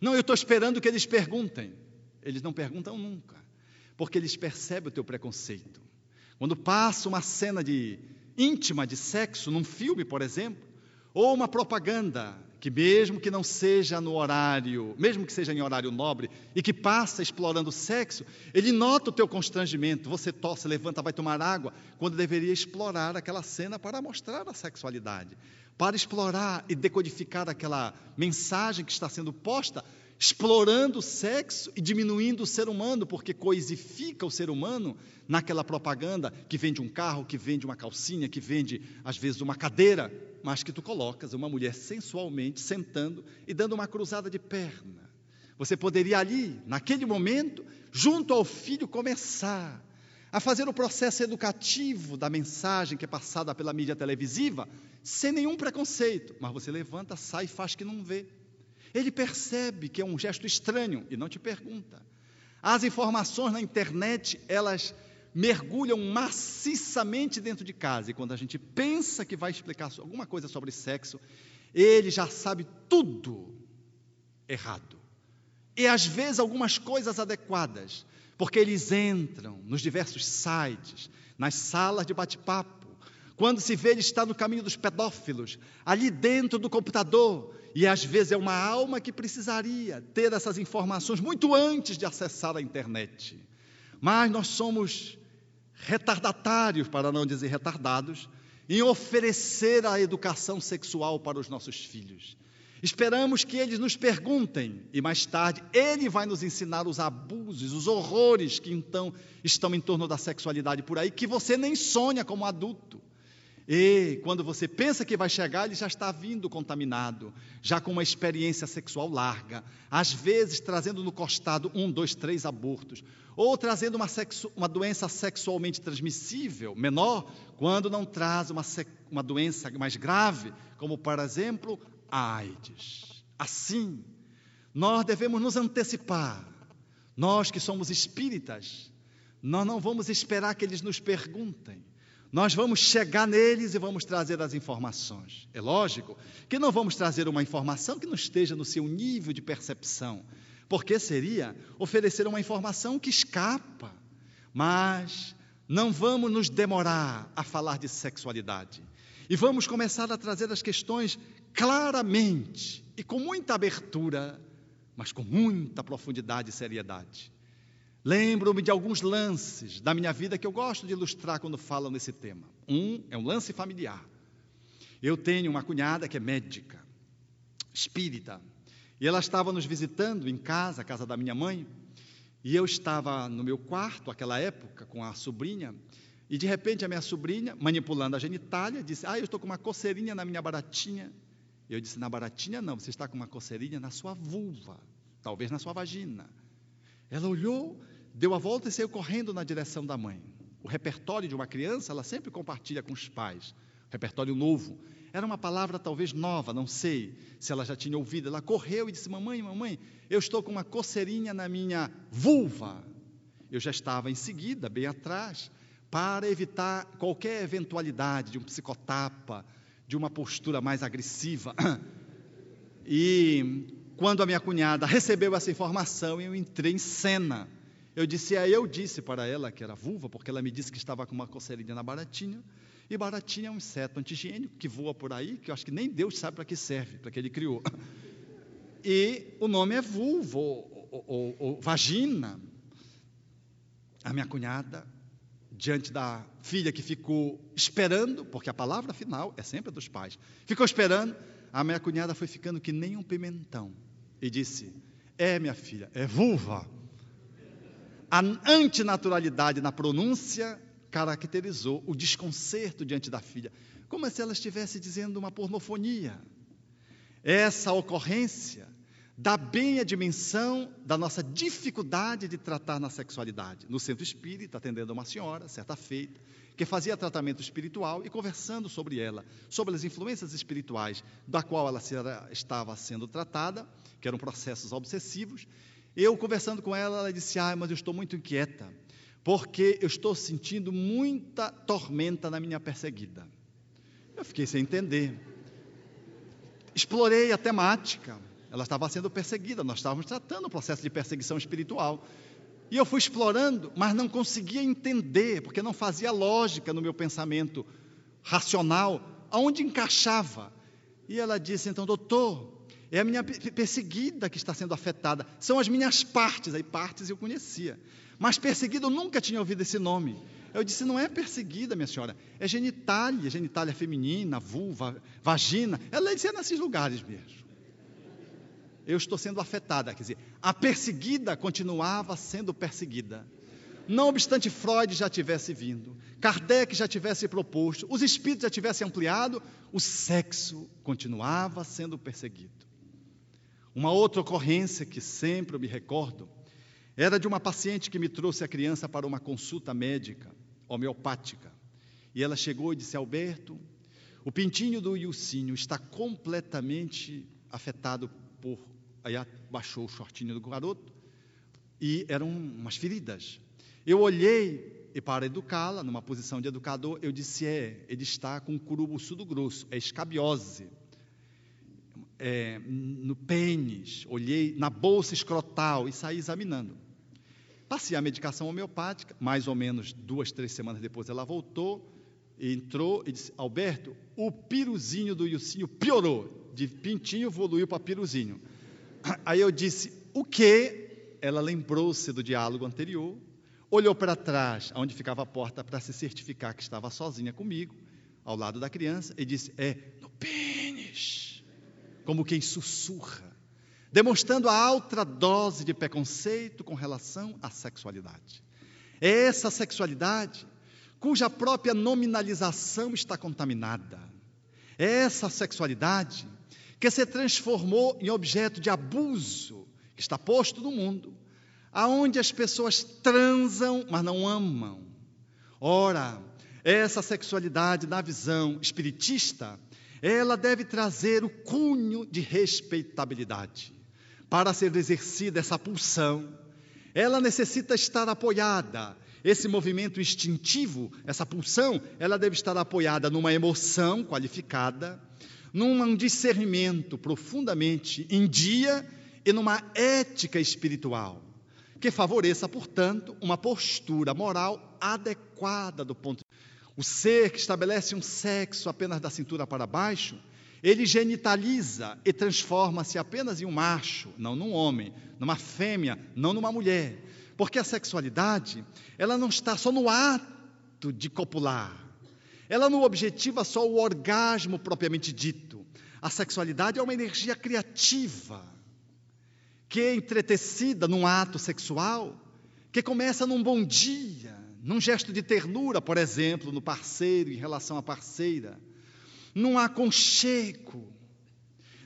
Não, eu estou esperando que eles perguntem. Eles não perguntam nunca, porque eles percebem o teu preconceito. Quando passa uma cena de íntima de sexo num filme, por exemplo, Ou uma propaganda que mesmo que não seja no horário, mesmo que seja em horário nobre e que passa explorando o sexo, ele nota o teu constrangimento, você tosse, levanta, vai tomar água, quando deveria explorar aquela cena para mostrar a sexualidade, para explorar e decodificar aquela mensagem que está sendo posta, explorando o sexo e diminuindo o ser humano, porque coisifica o ser humano naquela propaganda que vende um carro, que vende uma calcinha, que vende às vezes uma cadeira, mas que tu colocas uma mulher sensualmente sentando e dando uma cruzada de perna. Você poderia ali, naquele momento, junto ao filho, começar a fazer o processo educativo da mensagem que é passada pela mídia televisiva, sem nenhum preconceito, mas você levanta, sai e faz que não vê. Ele percebe que é um gesto estranho e não te pergunta. As informações na internet, elas mergulham maciçamente dentro de casa. E quando a gente pensa que vai explicar alguma coisa sobre sexo, ele já sabe tudo errado. E às vezes algumas coisas adequadas, porque eles entram nos diversos sites, nas salas de bate-papo. Quando se vê, ele está no caminho dos pedófilos, ali dentro do computador. E às vezes é uma alma que precisaria ter essas informações muito antes de acessar a internet. Mas nós somos retardatários, para não dizer retardados, em oferecer a educação sexual para os nossos filhos. Esperamos que eles nos perguntem e mais tarde ele vai nos ensinar os abusos, os horrores que então estão em torno da sexualidade por aí, que você nem sonha como adulto. E quando você pensa que vai chegar, ele já está vindo contaminado, já com uma experiência sexual larga, às vezes trazendo no costado um, dois, três abortos, ou trazendo uma, sexu uma doença sexualmente transmissível, menor, quando não traz uma, uma doença mais grave, como, por exemplo, a AIDS. Assim, nós devemos nos antecipar, nós que somos espíritas, nós não vamos esperar que eles nos perguntem nós vamos chegar neles e vamos trazer as informações. É lógico que não vamos trazer uma informação que não esteja no seu nível de percepção, porque seria oferecer uma informação que escapa. Mas não vamos nos demorar a falar de sexualidade. E vamos começar a trazer as questões claramente e com muita abertura, mas com muita profundidade e seriedade. Lembro-me de alguns lances da minha vida que eu gosto de ilustrar quando falo nesse tema. Um é um lance familiar. Eu tenho uma cunhada que é médica, espírita, e ela estava nos visitando em casa, a casa da minha mãe, e eu estava no meu quarto, aquela época, com a sobrinha, e de repente a minha sobrinha, manipulando a genitália, disse: Ah, eu estou com uma coceirinha na minha baratinha. Eu disse: Na baratinha não, você está com uma coceirinha na sua vulva, talvez na sua vagina. Ela olhou, deu a volta e saiu correndo na direção da mãe. O repertório de uma criança, ela sempre compartilha com os pais. Repertório novo. Era uma palavra talvez nova, não sei se ela já tinha ouvido. Ela correu e disse: Mamãe, mamãe, eu estou com uma coceirinha na minha vulva. Eu já estava em seguida, bem atrás, para evitar qualquer eventualidade de um psicotapa, de uma postura mais agressiva. E quando a minha cunhada recebeu essa informação, eu entrei em cena. Eu disse, aí eu disse para ela que era vulva, porque ela me disse que estava com uma coceirinha na baratinha. E baratinha é um inseto antigênico que voa por aí, que eu acho que nem Deus sabe para que serve, para que ele criou. E o nome é vulva, ou, ou, ou vagina. A minha cunhada, diante da filha que ficou esperando, porque a palavra final é sempre dos pais, ficou esperando, a minha cunhada foi ficando que nem um pimentão e disse: É, minha filha, é vulva. A antinaturalidade na pronúncia caracterizou o desconcerto diante da filha, como se ela estivesse dizendo uma pornofonia. Essa ocorrência dá bem a dimensão da nossa dificuldade de tratar na sexualidade. No centro espírita, atendendo uma senhora, certa feita, que fazia tratamento espiritual e conversando sobre ela, sobre as influências espirituais da qual ela estava sendo tratada, que eram processos obsessivos. Eu conversando com ela, ela disse: Ah, mas eu estou muito inquieta, porque eu estou sentindo muita tormenta na minha perseguida. Eu fiquei sem entender. Explorei a temática. Ela estava sendo perseguida, nós estávamos tratando o processo de perseguição espiritual. E eu fui explorando, mas não conseguia entender, porque não fazia lógica no meu pensamento racional, aonde encaixava E ela disse: Então, doutor, é a minha perseguida que está sendo afetada. São as minhas partes. Aí, partes eu conhecia. Mas perseguida eu nunca tinha ouvido esse nome. Eu disse: Não é perseguida, minha senhora. É genitália, genitália feminina, vulva, vagina. Ela disse: É nesses lugares mesmo. Eu estou sendo afetada. Quer dizer, a perseguida continuava sendo perseguida. Não obstante Freud já tivesse vindo, Kardec já tivesse proposto, os espíritos já tivessem ampliado, o sexo continuava sendo perseguido. Uma outra ocorrência que sempre me recordo era de uma paciente que me trouxe a criança para uma consulta médica homeopática. E ela chegou e disse: Alberto, o pintinho do Ilcinho está completamente afetado por. Aí baixou o shortinho do garoto e eram umas feridas. Eu olhei e para educá-la, numa posição de educador, eu disse: é, ele está com curubuçudo grosso, é escabiose. É, no pênis, olhei na bolsa escrotal e saí examinando. Passei a medicação homeopática, mais ou menos duas, três semanas depois ela voltou, entrou e disse: Alberto, o piruzinho do Ilcinho piorou, de pintinho evoluiu para piruzinho. Aí eu disse: o que? Ela lembrou-se do diálogo anterior, olhou para trás, onde ficava a porta, para se certificar que estava sozinha comigo, ao lado da criança, e disse: É, no pênis. Como quem sussurra, demonstrando a alta dose de preconceito com relação à sexualidade. É essa sexualidade cuja própria nominalização está contaminada. É essa sexualidade que se transformou em objeto de abuso que está posto no mundo aonde as pessoas transam, mas não amam. Ora, essa sexualidade na visão espiritista, ela deve trazer o cunho de respeitabilidade. Para ser exercida essa pulsão, ela necessita estar apoiada. Esse movimento instintivo, essa pulsão, ela deve estar apoiada numa emoção qualificada, num discernimento profundamente em dia e numa ética espiritual que favoreça, portanto, uma postura moral adequada do ponto de o ser que estabelece um sexo apenas da cintura para baixo, ele genitaliza e transforma-se apenas em um macho, não num homem, numa fêmea, não numa mulher. Porque a sexualidade, ela não está só no ato de copular. Ela não objetiva só o orgasmo propriamente dito. A sexualidade é uma energia criativa que é entretecida num ato sexual, que começa num bom dia, num gesto de ternura, por exemplo, no parceiro em relação à parceira, num aconchego,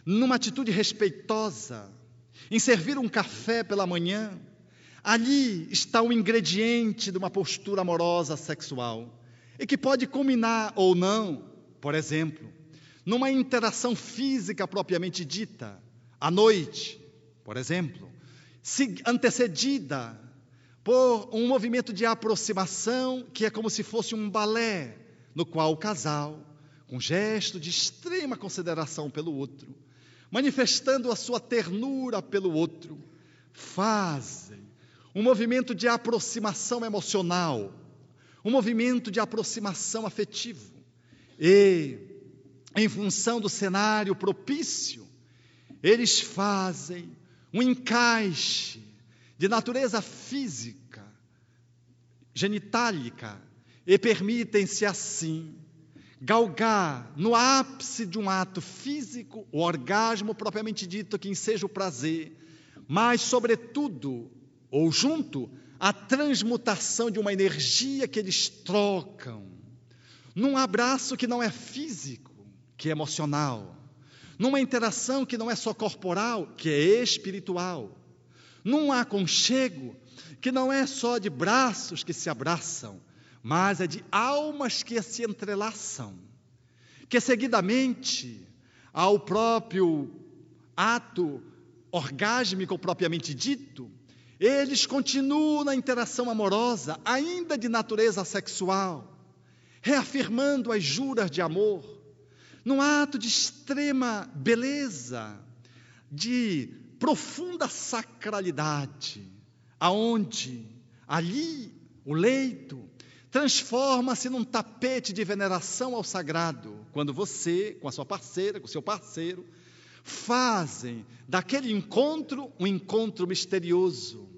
numa atitude respeitosa, em servir um café pela manhã. Ali está o ingrediente de uma postura amorosa sexual, e que pode culminar ou não, por exemplo, numa interação física propriamente dita, à noite, por exemplo, antecedida por um movimento de aproximação que é como se fosse um balé, no qual o casal, com gesto de extrema consideração pelo outro, manifestando a sua ternura pelo outro, fazem um movimento de aproximação emocional, um movimento de aproximação afetivo. E, em função do cenário propício, eles fazem um encaixe de natureza física, genitálica, e permitem-se assim galgar no ápice de um ato físico o orgasmo propriamente dito, que seja o prazer, mas, sobretudo, ou junto, a transmutação de uma energia que eles trocam, num abraço que não é físico, que é emocional numa interação que não é só corporal, que é espiritual, num aconchego que não é só de braços que se abraçam, mas é de almas que se entrelaçam, que seguidamente ao próprio ato orgásmico propriamente dito, eles continuam na interação amorosa, ainda de natureza sexual, reafirmando as juras de amor, num ato de extrema beleza, de profunda sacralidade, aonde ali o leito transforma-se num tapete de veneração ao sagrado, quando você, com a sua parceira, com o seu parceiro, fazem daquele encontro um encontro misterioso.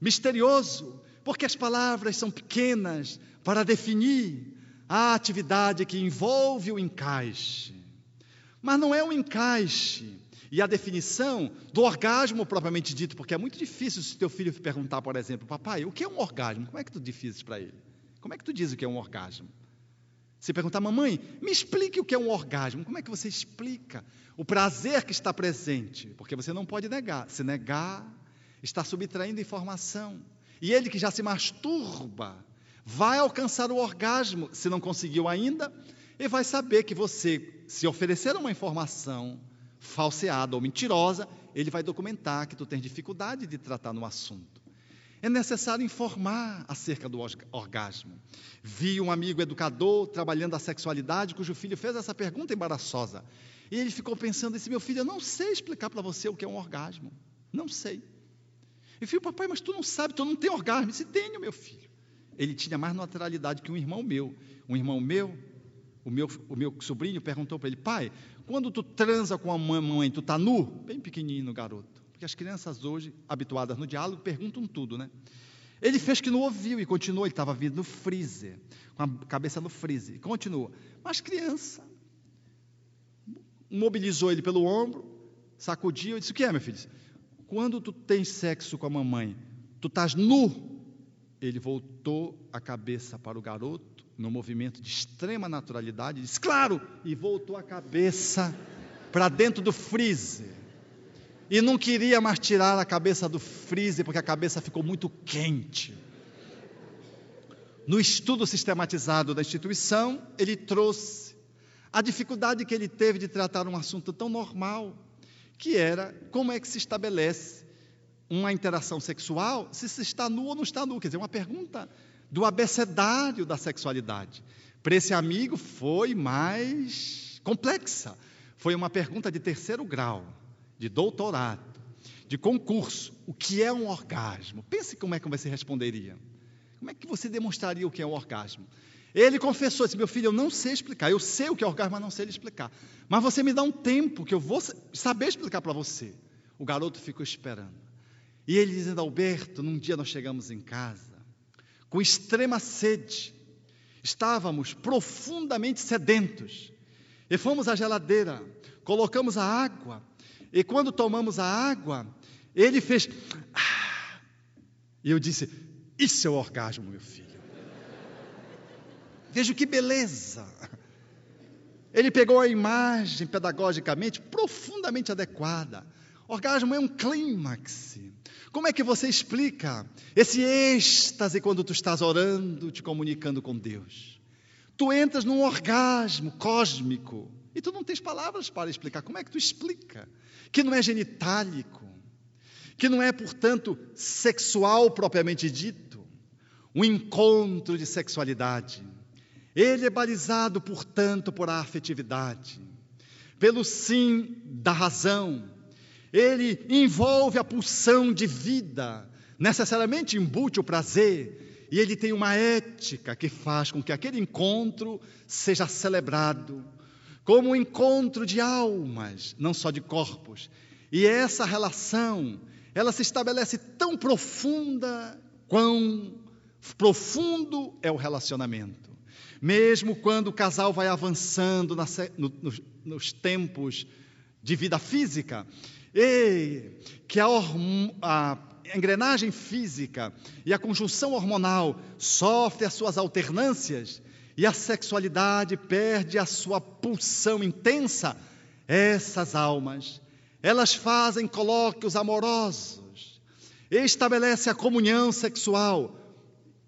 Misterioso, porque as palavras são pequenas para definir a atividade que envolve o encaixe. Mas não é um encaixe e a definição do orgasmo propriamente dito, porque é muito difícil se teu filho perguntar, por exemplo, papai, o que é um orgasmo? Como é que tu difícil para ele? Como é que tu diz o que é um orgasmo? Se perguntar, mamãe, me explique o que é um orgasmo. Como é que você explica o prazer que está presente? Porque você não pode negar. Se negar, está subtraindo informação. E ele que já se masturba, vai alcançar o orgasmo, se não conseguiu ainda, e vai saber que você, se oferecer uma informação falseada ou mentirosa, ele vai documentar que tu tens dificuldade de tratar no assunto. É necessário informar acerca do orgasmo. Vi um amigo educador trabalhando a sexualidade, cujo filho fez essa pergunta embaraçosa. E ele ficou pensando: disse, meu filho, eu não sei explicar para você o que é um orgasmo. Não sei. E filho, papai, mas tu não sabe, tu não tem orgasmo. Eu disse, tenho, meu filho. Ele tinha mais naturalidade que um irmão meu. Um irmão meu, o meu, o meu sobrinho perguntou para ele: pai, quando tu transa com a mãe, tu está nu? Bem pequenininho, garoto. Porque as crianças hoje, habituadas no diálogo, perguntam tudo, né? Ele fez que não ouviu e continuou. Ele estava vindo no freezer, com a cabeça no freezer. Continua. Mas criança, mobilizou ele pelo ombro, sacudiu e disse: O que é, meu filho? Quando tu tens sexo com a mamãe, tu estás nu. Ele voltou a cabeça para o garoto, no movimento de extrema naturalidade, disse: Claro! E voltou a cabeça para dentro do freezer e não queria mais tirar a cabeça do freezer porque a cabeça ficou muito quente. No estudo sistematizado da instituição, ele trouxe a dificuldade que ele teve de tratar um assunto tão normal, que era como é que se estabelece uma interação sexual se se está nu ou não está nu. Quer dizer, uma pergunta do abecedário da sexualidade. Para esse amigo foi mais complexa. Foi uma pergunta de terceiro grau de doutorado, de concurso, o que é um orgasmo? Pense como é que você responderia. Como é que você demonstraria o que é um orgasmo? Ele confessou, disse, meu filho, eu não sei explicar, eu sei o que é orgasmo, mas não sei explicar. Mas você me dá um tempo que eu vou saber explicar para você. O garoto ficou esperando. E ele dizendo, Alberto, num dia nós chegamos em casa, com extrema sede, estávamos profundamente sedentos, e fomos à geladeira, colocamos a água, e quando tomamos a água, ele fez. Ah! E eu disse: Isso é o orgasmo, meu filho. Veja que beleza. Ele pegou a imagem pedagogicamente profundamente adequada. Orgasmo é um clímax. Como é que você explica esse êxtase quando tu estás orando, te comunicando com Deus? Tu entras num orgasmo cósmico e tu não tens palavras para explicar. Como é que tu explica? que não é genitálico, que não é, portanto, sexual propriamente dito, um encontro de sexualidade. Ele é balizado, portanto, por a afetividade, pelo sim da razão. Ele envolve a pulsão de vida, necessariamente embute o prazer, e ele tem uma ética que faz com que aquele encontro seja celebrado como um encontro de almas, não só de corpos. E essa relação, ela se estabelece tão profunda quão profundo é o relacionamento. Mesmo quando o casal vai avançando na, no, nos, nos tempos de vida física, e que a, a engrenagem física e a conjunção hormonal sofre as suas alternâncias, e a sexualidade perde a sua pulsão intensa, essas almas, elas fazem colóquios amorosos, estabelece a comunhão sexual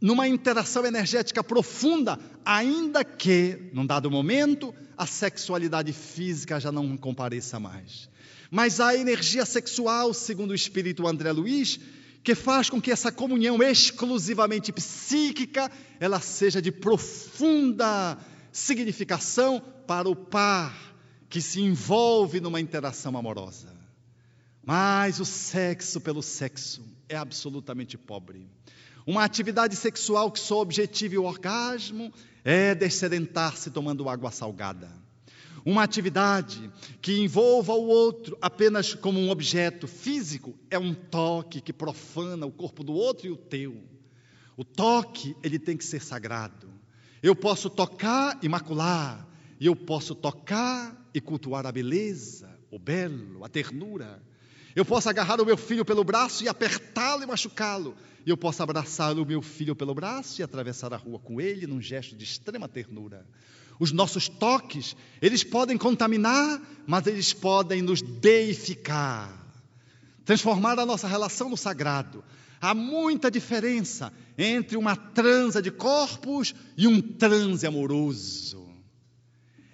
numa interação energética profunda, ainda que, num dado momento, a sexualidade física já não compareça mais. Mas a energia sexual, segundo o espírito André Luiz, que faz com que essa comunhão exclusivamente psíquica, ela seja de profunda significação para o par que se envolve numa interação amorosa. Mas o sexo pelo sexo é absolutamente pobre. Uma atividade sexual que só objetive o orgasmo é descedentar-se tomando água salgada. Uma atividade que envolva o outro apenas como um objeto físico é um toque que profana o corpo do outro e o teu. O toque, ele tem que ser sagrado. Eu posso tocar e macular, e eu posso tocar e cultuar a beleza, o belo, a ternura. Eu posso agarrar o meu filho pelo braço e apertá-lo e machucá-lo. E eu posso abraçar o meu filho pelo braço e atravessar a rua com ele num gesto de extrema ternura. Os nossos toques, eles podem contaminar, mas eles podem nos deificar, transformar a nossa relação no sagrado. Há muita diferença entre uma transa de corpos e um transe amoroso.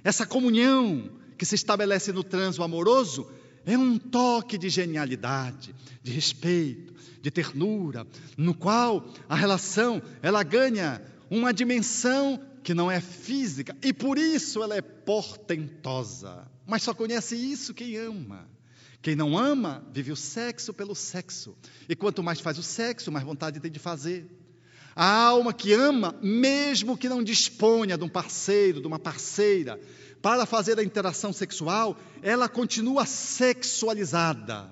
Essa comunhão que se estabelece no transo amoroso é um toque de genialidade, de respeito, de ternura, no qual a relação ela ganha uma dimensão que não é física e por isso ela é portentosa. Mas só conhece isso quem ama. Quem não ama, vive o sexo pelo sexo. E quanto mais faz o sexo, mais vontade tem de fazer. A alma que ama, mesmo que não disponha de um parceiro, de uma parceira, para fazer a interação sexual, ela continua sexualizada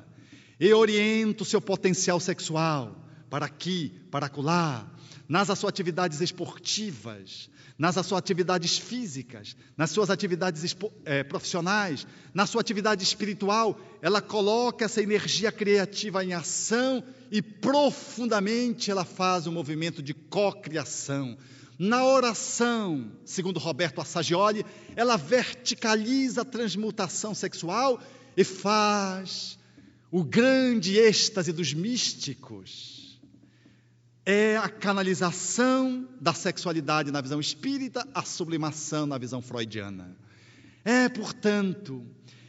e orienta o seu potencial sexual para aqui, para acolá, nas suas atividades esportivas, nas suas atividades físicas, nas suas atividades é, profissionais, na sua atividade espiritual, ela coloca essa energia criativa em ação e profundamente ela faz um movimento de cocriação. Na oração, segundo Roberto Assagioli, ela verticaliza a transmutação sexual e faz o grande êxtase dos místicos é a canalização da sexualidade na visão espírita, a sublimação na visão freudiana. É, portanto,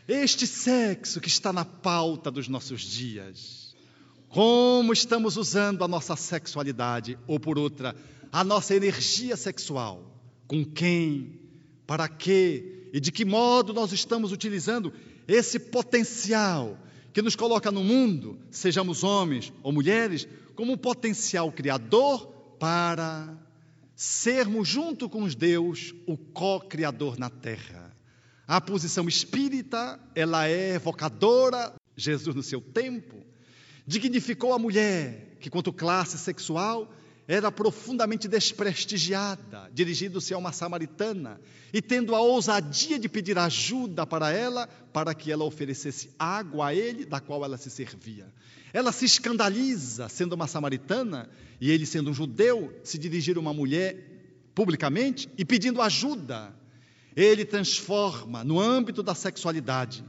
este sexo que está na pauta dos nossos dias. Como estamos usando a nossa sexualidade, ou por outra, a nossa energia sexual? Com quem? Para quê? E de que modo nós estamos utilizando esse potencial que nos coloca no mundo, sejamos homens ou mulheres, como um potencial criador para sermos, junto com os Deus, o co-criador na terra. A posição espírita, ela é evocadora, Jesus no seu tempo, dignificou a mulher, que quanto classe sexual, era profundamente desprestigiada, dirigindo-se a uma samaritana e tendo a ousadia de pedir ajuda para ela, para que ela oferecesse água a ele, da qual ela se servia. Ela se escandaliza, sendo uma samaritana, e ele, sendo um judeu, se dirigir a uma mulher publicamente e pedindo ajuda. Ele transforma, no âmbito da sexualidade,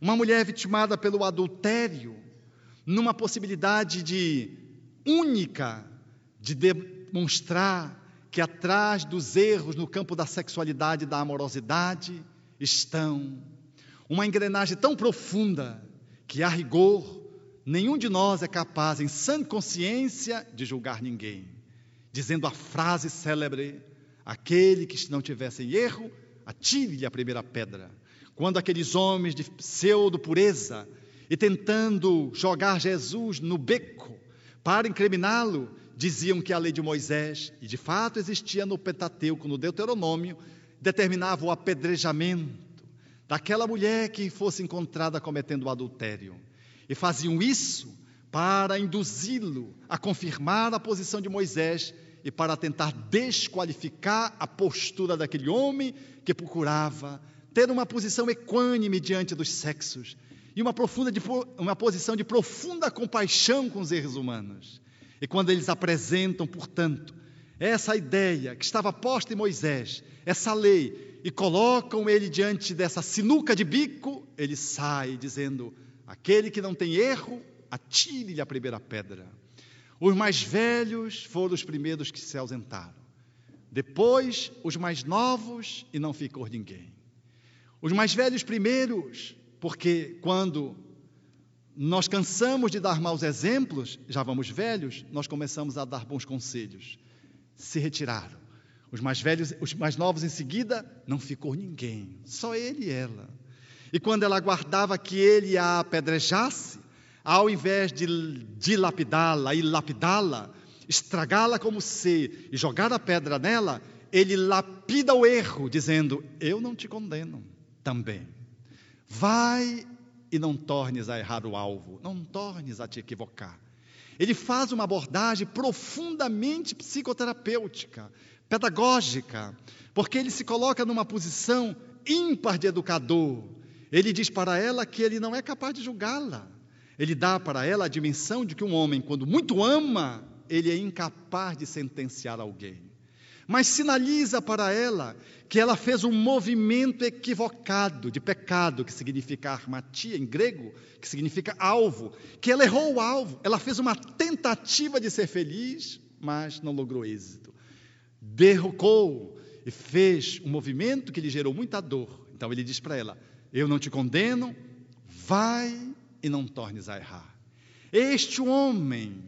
uma mulher vitimada pelo adultério, numa possibilidade de única de demonstrar que atrás dos erros no campo da sexualidade e da amorosidade estão uma engrenagem tão profunda que, a rigor, nenhum de nós é capaz, em sã consciência, de julgar ninguém. Dizendo a frase célebre: aquele que não tivesse erro, atire-lhe a primeira pedra. Quando aqueles homens de pseudo-pureza e tentando jogar Jesus no beco para incriminá-lo, diziam que a lei de Moisés, e de fato existia no Pentateuco, no Deuteronômio, determinava o apedrejamento daquela mulher que fosse encontrada cometendo adultério. E faziam isso para induzi-lo a confirmar a posição de Moisés e para tentar desqualificar a postura daquele homem que procurava ter uma posição equânime diante dos sexos e uma, profunda uma posição de profunda compaixão com os erros humanos. E quando eles apresentam, portanto, essa ideia que estava posta em Moisés, essa lei, e colocam ele diante dessa sinuca de bico, ele sai dizendo: aquele que não tem erro, atire-lhe a primeira pedra. Os mais velhos foram os primeiros que se ausentaram. Depois, os mais novos, e não ficou ninguém. Os mais velhos primeiros, porque quando nós cansamos de dar maus exemplos, já vamos velhos, nós começamos a dar bons conselhos. Se retiraram. Os mais velhos, os mais novos em seguida, não ficou ninguém, só ele e ela. E quando ela aguardava que ele a apedrejasse, ao invés de dilapidá-la e lapidá-la, estragá-la como ser e jogar a pedra nela, ele lapida o erro, dizendo: Eu não te condeno também. Vai e não tornes a errar o alvo, não tornes a te equivocar. Ele faz uma abordagem profundamente psicoterapêutica, pedagógica, porque ele se coloca numa posição ímpar de educador. Ele diz para ela que ele não é capaz de julgá-la. Ele dá para ela a dimensão de que um homem, quando muito ama, ele é incapaz de sentenciar alguém mas sinaliza para ela que ela fez um movimento equivocado de pecado, que significa armatia em grego, que significa alvo, que ela errou o alvo, ela fez uma tentativa de ser feliz, mas não logrou êxito. Derrocou e fez um movimento que lhe gerou muita dor. Então ele diz para ela: Eu não te condeno, vai e não tornes a errar. Este homem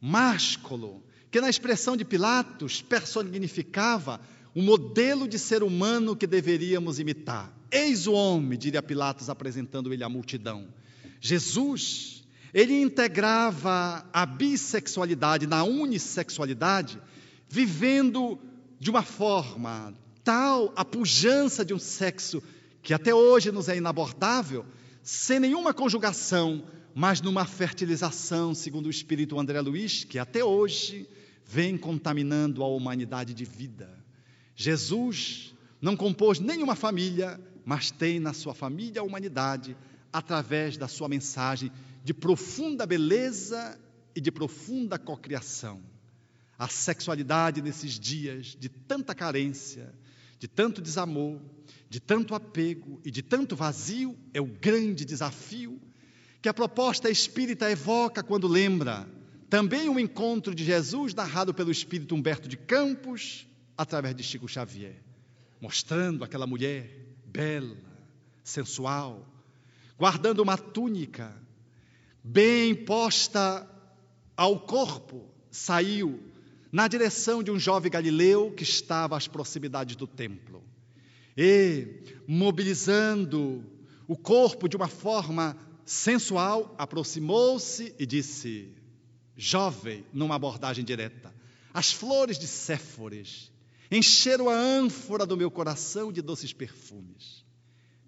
másculo, que na expressão de Pilatos personificava o modelo de ser humano que deveríamos imitar. Eis o homem, diria Pilatos, apresentando ele à multidão. Jesus, ele integrava a bissexualidade na unissexualidade, vivendo de uma forma tal a pujança de um sexo que até hoje nos é inabordável, sem nenhuma conjugação, mas numa fertilização, segundo o espírito André Luiz, que até hoje vem contaminando a humanidade de vida. Jesus não compôs nenhuma família, mas tem na sua família a humanidade através da sua mensagem de profunda beleza e de profunda cocriação. A sexualidade nesses dias de tanta carência, de tanto desamor, de tanto apego e de tanto vazio é o grande desafio que a proposta espírita evoca quando lembra também um encontro de Jesus narrado pelo espírito Humberto de Campos, através de Chico Xavier, mostrando aquela mulher bela, sensual, guardando uma túnica bem posta ao corpo, saiu na direção de um jovem galileu que estava às proximidades do templo. E, mobilizando o corpo de uma forma sensual, aproximou-se e disse: jovem, numa abordagem direta. As flores de Séfores encheram a ânfora do meu coração de doces perfumes.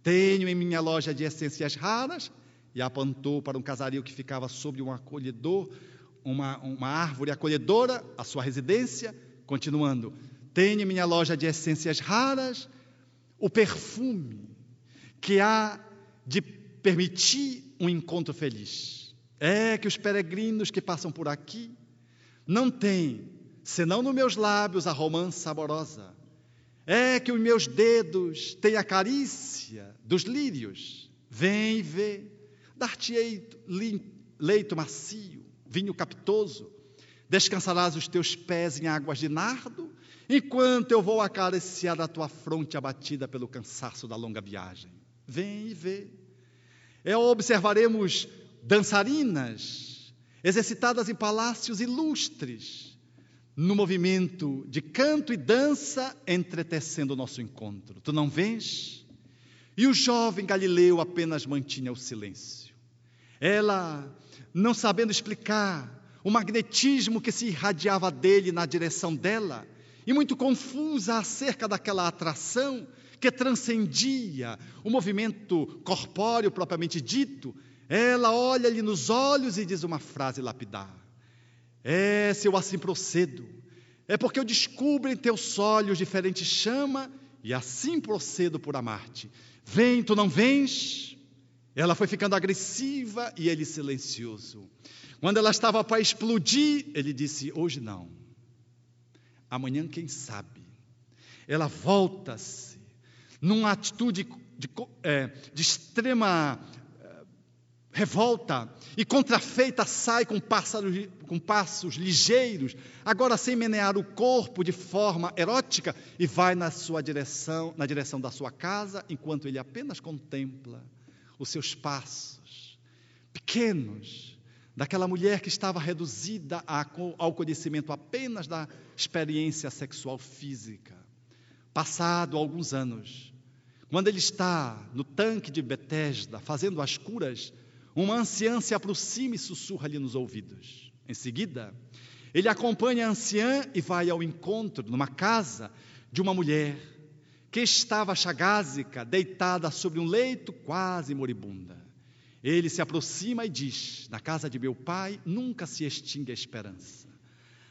Tenho em minha loja de essências raras, e apontou para um casario que ficava sobre um acolhedor, uma, uma árvore acolhedora, a sua residência, continuando. Tenho em minha loja de essências raras o perfume que há de permitir um encontro feliz. É que os peregrinos que passam por aqui não têm, senão nos meus lábios, a romance saborosa. É que os meus dedos têm a carícia dos lírios. Vem e vê, dar-te-ei leito macio, vinho capitoso. Descansarás os teus pés em águas de nardo, enquanto eu vou acariciar a tua fronte abatida pelo cansaço da longa viagem. Vem e vê. É, observaremos dançarinas, exercitadas em palácios ilustres, no movimento de canto e dança, entretecendo o nosso encontro. Tu não vês? E o jovem Galileu apenas mantinha o silêncio. Ela, não sabendo explicar o magnetismo que se irradiava dele na direção dela, e muito confusa acerca daquela atração que transcendia o movimento corpóreo propriamente dito, ela olha-lhe nos olhos e diz uma frase lapidar: É, se eu assim procedo, é porque eu descubro em teus olhos diferente chama e assim procedo por amar-te. Vem, tu não vens? Ela foi ficando agressiva e ele silencioso. Quando ela estava para explodir, ele disse: Hoje não. Amanhã, quem sabe? Ela volta-se numa atitude de, é, de extrema revolta e contrafeita sai com, pássaros, com passos ligeiros, agora sem menear o corpo de forma erótica e vai na sua direção, na direção da sua casa, enquanto ele apenas contempla os seus passos pequenos daquela mulher que estava reduzida ao conhecimento apenas da experiência sexual física. Passado alguns anos, quando ele está no tanque de Betesda fazendo as curas uma anciã se aproxima e sussurra-lhe nos ouvidos. Em seguida, Ele acompanha a anciã e vai ao encontro numa casa de uma mulher que estava chagásica, deitada sobre um leito quase moribunda. Ele se aproxima e diz: Na casa de meu pai nunca se extingue a esperança.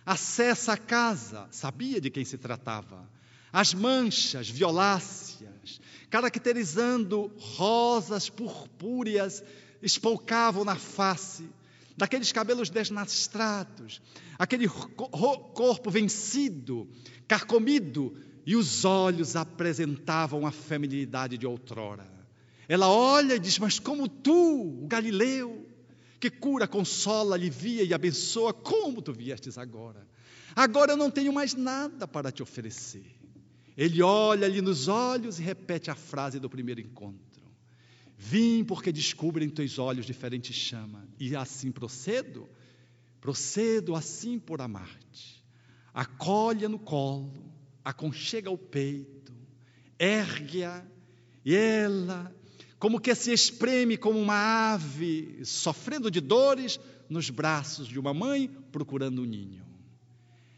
Acessa a casa, sabia de quem se tratava. As manchas violáceas, caracterizando rosas purpúreas, espolcavam na face, daqueles cabelos desnastrados, aquele corpo vencido, carcomido, e os olhos apresentavam a feminilidade de outrora. Ela olha e diz: Mas como tu, o Galileu, que cura, consola, alivia e abençoa, como tu viestes agora? Agora eu não tenho mais nada para te oferecer. Ele olha-lhe nos olhos e repete a frase do primeiro encontro: Vim porque descubro em teus olhos diferente chama, e assim procedo, procedo assim por amar-te. Acolha no colo, aconchega o peito, ergue-a, e ela como que se espreme como uma ave, sofrendo de dores, nos braços de uma mãe procurando um ninho.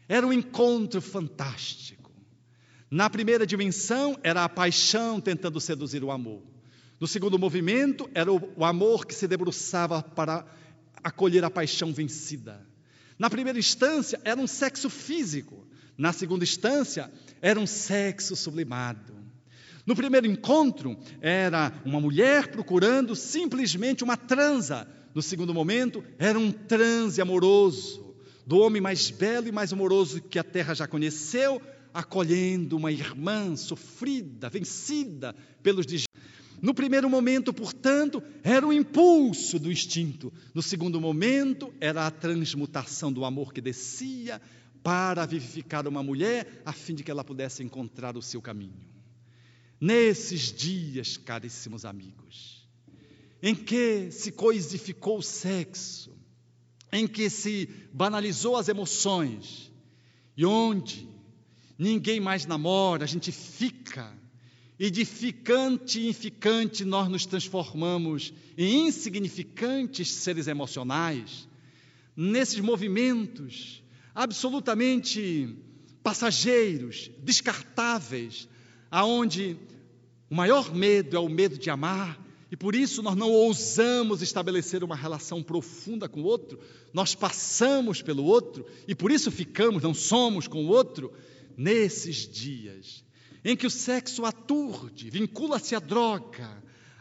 Era um encontro fantástico. Na primeira dimensão, era a paixão tentando seduzir o amor. No segundo movimento, era o amor que se debruçava para acolher a paixão vencida. Na primeira instância, era um sexo físico. Na segunda instância, era um sexo sublimado. No primeiro encontro, era uma mulher procurando simplesmente uma transa. No segundo momento, era um transe amoroso, do homem mais belo e mais amoroso que a terra já conheceu, acolhendo uma irmã sofrida, vencida pelos no primeiro momento, portanto, era o impulso do instinto. No segundo momento, era a transmutação do amor que descia para vivificar uma mulher, a fim de que ela pudesse encontrar o seu caminho. Nesses dias, caríssimos amigos, em que se coisificou o sexo, em que se banalizou as emoções, e onde ninguém mais namora, a gente fica, e de ficante em ficante nós nos transformamos em insignificantes seres emocionais, nesses movimentos absolutamente passageiros, descartáveis, aonde o maior medo é o medo de amar, e por isso nós não ousamos estabelecer uma relação profunda com o outro, nós passamos pelo outro e por isso ficamos, não somos com o outro, nesses dias em que o sexo aturde, vincula-se à droga,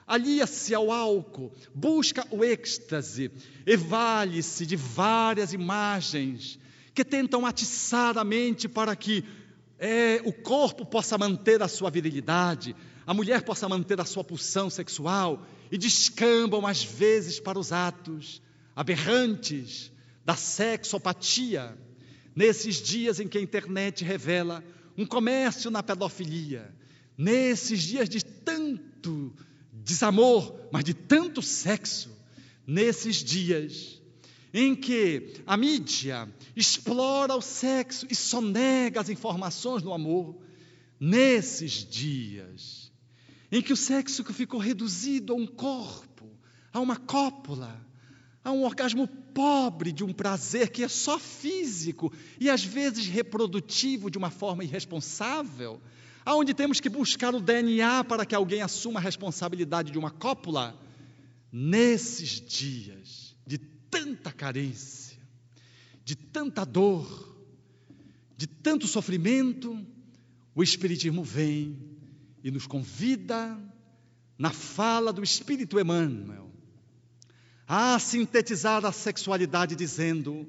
alia-se ao álcool, busca o êxtase, evale-se de várias imagens que tentam atiçar a mente para que é, o corpo possa manter a sua virilidade, a mulher possa manter a sua pulsão sexual e descambam às vezes para os atos aberrantes da sexopatia, nesses dias em que a internet revela um comércio na pedofilia, nesses dias de tanto desamor, mas de tanto sexo, nesses dias em que a mídia explora o sexo e sonega as informações do amor, nesses dias em que o sexo ficou reduzido a um corpo, a uma cópula, a um orgasmo pobre de um prazer que é só físico e às vezes reprodutivo de uma forma irresponsável, aonde temos que buscar o DNA para que alguém assuma a responsabilidade de uma cópula, nesses dias de tanta carência, de tanta dor, de tanto sofrimento, o Espiritismo vem e nos convida, na fala do Espírito Emmanuel, a sintetizar a sexualidade, dizendo: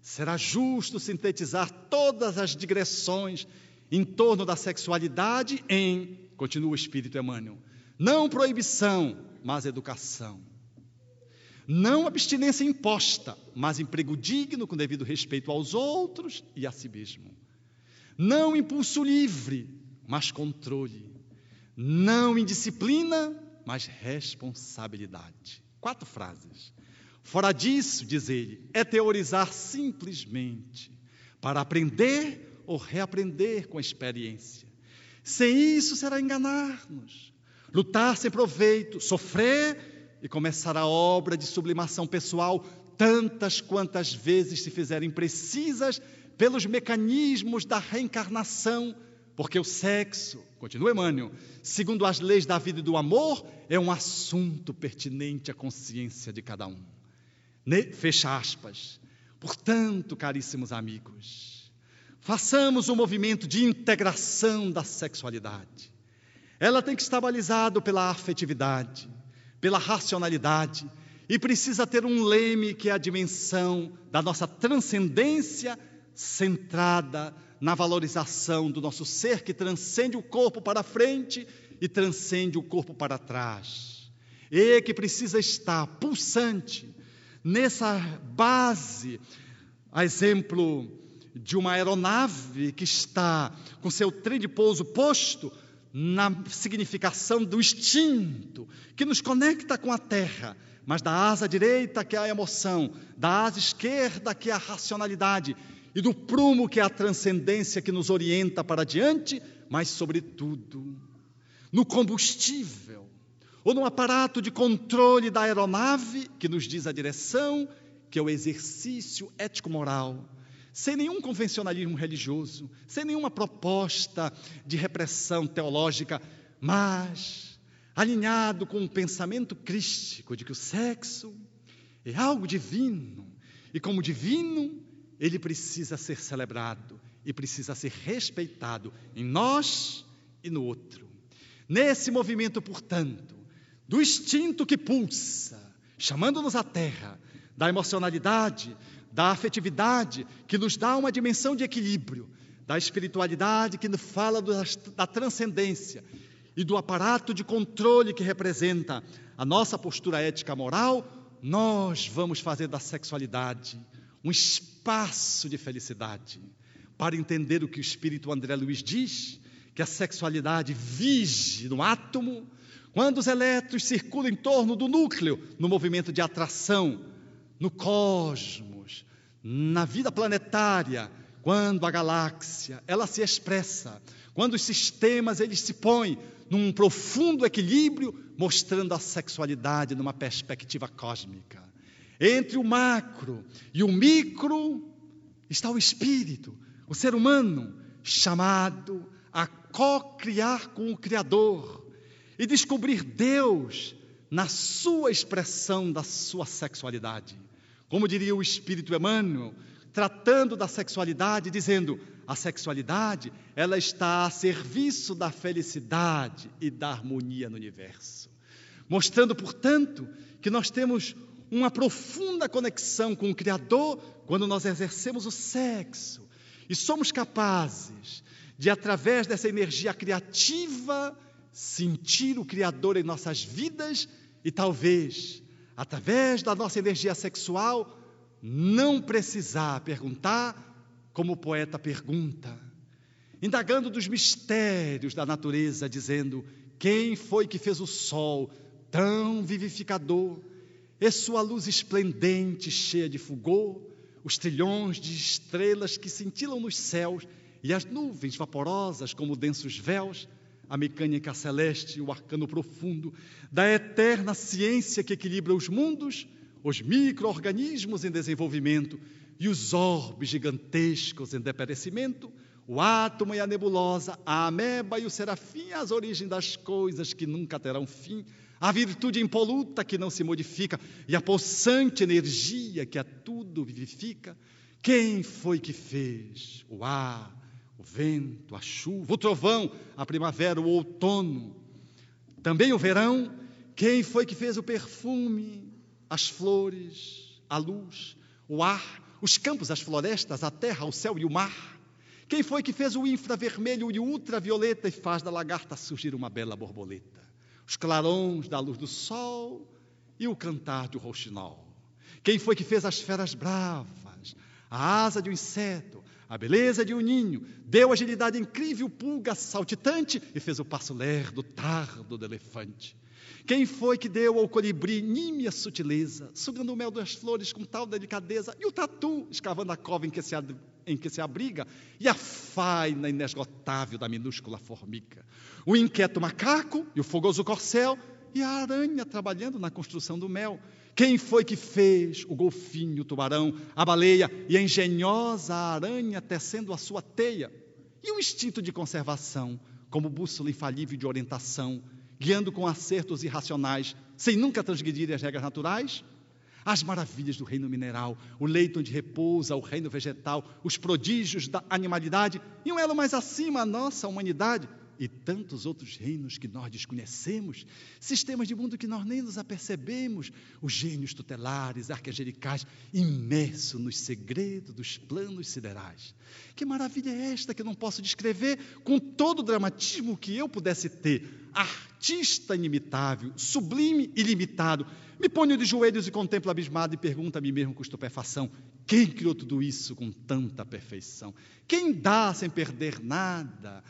será justo sintetizar todas as digressões em torno da sexualidade em, continua o Espírito Emmanuel, não proibição, mas educação. Não abstinência imposta, mas emprego digno com devido respeito aos outros e a si mesmo. Não impulso livre, mas controle. Não indisciplina, mas responsabilidade. Quatro frases. Fora disso, diz ele, é teorizar simplesmente para aprender ou reaprender com a experiência. Sem isso será enganar-nos, lutar sem proveito, sofrer e começar a obra de sublimação pessoal tantas quantas vezes se fizerem precisas pelos mecanismos da reencarnação, porque o sexo, continua Emmanuel, segundo as leis da vida e do amor, é um assunto pertinente à consciência de cada um. Fecha aspas. Portanto, caríssimos amigos, façamos um movimento de integração da sexualidade. Ela tem que estar balizada pela afetividade, pela racionalidade, e precisa ter um leme que é a dimensão da nossa transcendência centrada na valorização do nosso ser que transcende o corpo para frente e transcende o corpo para trás. E que precisa estar pulsante nessa base, a exemplo de uma aeronave que está com seu trem de pouso posto na significação do instinto que nos conecta com a terra, mas da asa direita que é a emoção, da asa esquerda que é a racionalidade e do prumo que é a transcendência que nos orienta para diante, mas sobretudo no combustível ou no aparato de controle da aeronave que nos diz a direção, que é o exercício ético-moral sem nenhum convencionalismo religioso, sem nenhuma proposta de repressão teológica, mas alinhado com o pensamento crístico de que o sexo é algo divino e, como divino, ele precisa ser celebrado e precisa ser respeitado em nós e no outro. Nesse movimento, portanto, do instinto que pulsa, chamando-nos à terra, da emocionalidade, da afetividade, que nos dá uma dimensão de equilíbrio, da espiritualidade, que nos fala da transcendência, e do aparato de controle que representa a nossa postura ética moral, nós vamos fazer da sexualidade um espaço de felicidade. Para entender o que o espírito André Luiz diz, que a sexualidade vige no átomo, quando os elétrons circulam em torno do núcleo, no movimento de atração, no cosmos na vida planetária, quando a galáxia ela se expressa, quando os sistemas eles se põem num profundo equilíbrio, mostrando a sexualidade numa perspectiva cósmica. Entre o macro e o micro está o espírito, o ser humano, chamado a co-criar com o Criador e descobrir Deus na sua expressão da sua sexualidade. Como diria o Espírito Emmanuel, tratando da sexualidade, dizendo: a sexualidade, ela está a serviço da felicidade e da harmonia no universo. Mostrando, portanto, que nós temos uma profunda conexão com o Criador quando nós exercemos o sexo. E somos capazes de, através dessa energia criativa, sentir o Criador em nossas vidas e talvez através da nossa energia sexual, não precisar perguntar como o poeta pergunta, indagando dos mistérios da natureza, dizendo: quem foi que fez o sol tão vivificador, e sua luz esplendente, cheia de fulgor, os trilhões de estrelas que cintilam nos céus e as nuvens vaporosas como densos véus? a mecânica celeste, o arcano profundo da eterna ciência que equilibra os mundos, os micro-organismos em desenvolvimento e os orbes gigantescos em deperecimento, o átomo e a nebulosa, a ameba e o serafim, as origens das coisas que nunca terão fim, a virtude impoluta que não se modifica e a possante energia que a tudo vivifica. Quem foi que fez o ar, o vento, a chuva, o trovão, a primavera, o outono, também o verão. Quem foi que fez o perfume, as flores, a luz, o ar, os campos, as florestas, a terra, o céu e o mar? Quem foi que fez o infravermelho e o ultravioleta e faz da lagarta surgir uma bela borboleta? Os clarões da luz do sol e o cantar do rouxinol. Quem foi que fez as feras bravas, a asa de um inseto, a beleza de um ninho, deu agilidade incrível, pulga saltitante e fez o passo lerdo, tardo do elefante. Quem foi que deu ao colibri nímia sutileza, sugando o mel das flores com tal delicadeza, e o tatu escavando a cova em que se, em que se abriga, e a faina inesgotável da minúscula formiga, o inquieto macaco e o fogoso corcel, e a aranha trabalhando na construção do mel. Quem foi que fez o golfinho, o tubarão, a baleia e a engenhosa aranha tecendo a sua teia? E o instinto de conservação, como bússola infalível de orientação, guiando com acertos irracionais, sem nunca transgredir as regras naturais? As maravilhas do reino mineral, o leito onde repousa o reino vegetal, os prodígios da animalidade e um elo mais acima a nossa humanidade, e tantos outros reinos que nós desconhecemos, sistemas de mundo que nós nem nos apercebemos, os gênios tutelares, arcangelicais, imersos nos segredos dos planos siderais. Que maravilha é esta que eu não posso descrever com todo o dramatismo que eu pudesse ter? Artista inimitável, sublime e limitado. Me ponho de joelhos e contemplo abismado e pergunto a mim mesmo com estupefação: quem criou tudo isso com tanta perfeição? Quem dá sem perder nada?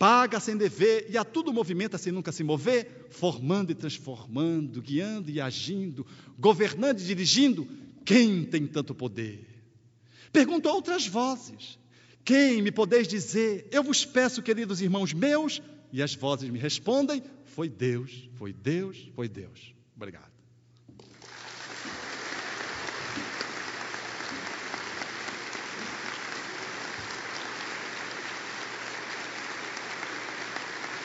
Paga sem dever e a tudo movimenta sem nunca se mover, formando e transformando, guiando e agindo, governando e dirigindo, quem tem tanto poder? Pergunto a outras vozes: quem me podeis dizer? Eu vos peço, queridos irmãos meus, e as vozes me respondem: foi Deus, foi Deus, foi Deus. Obrigado.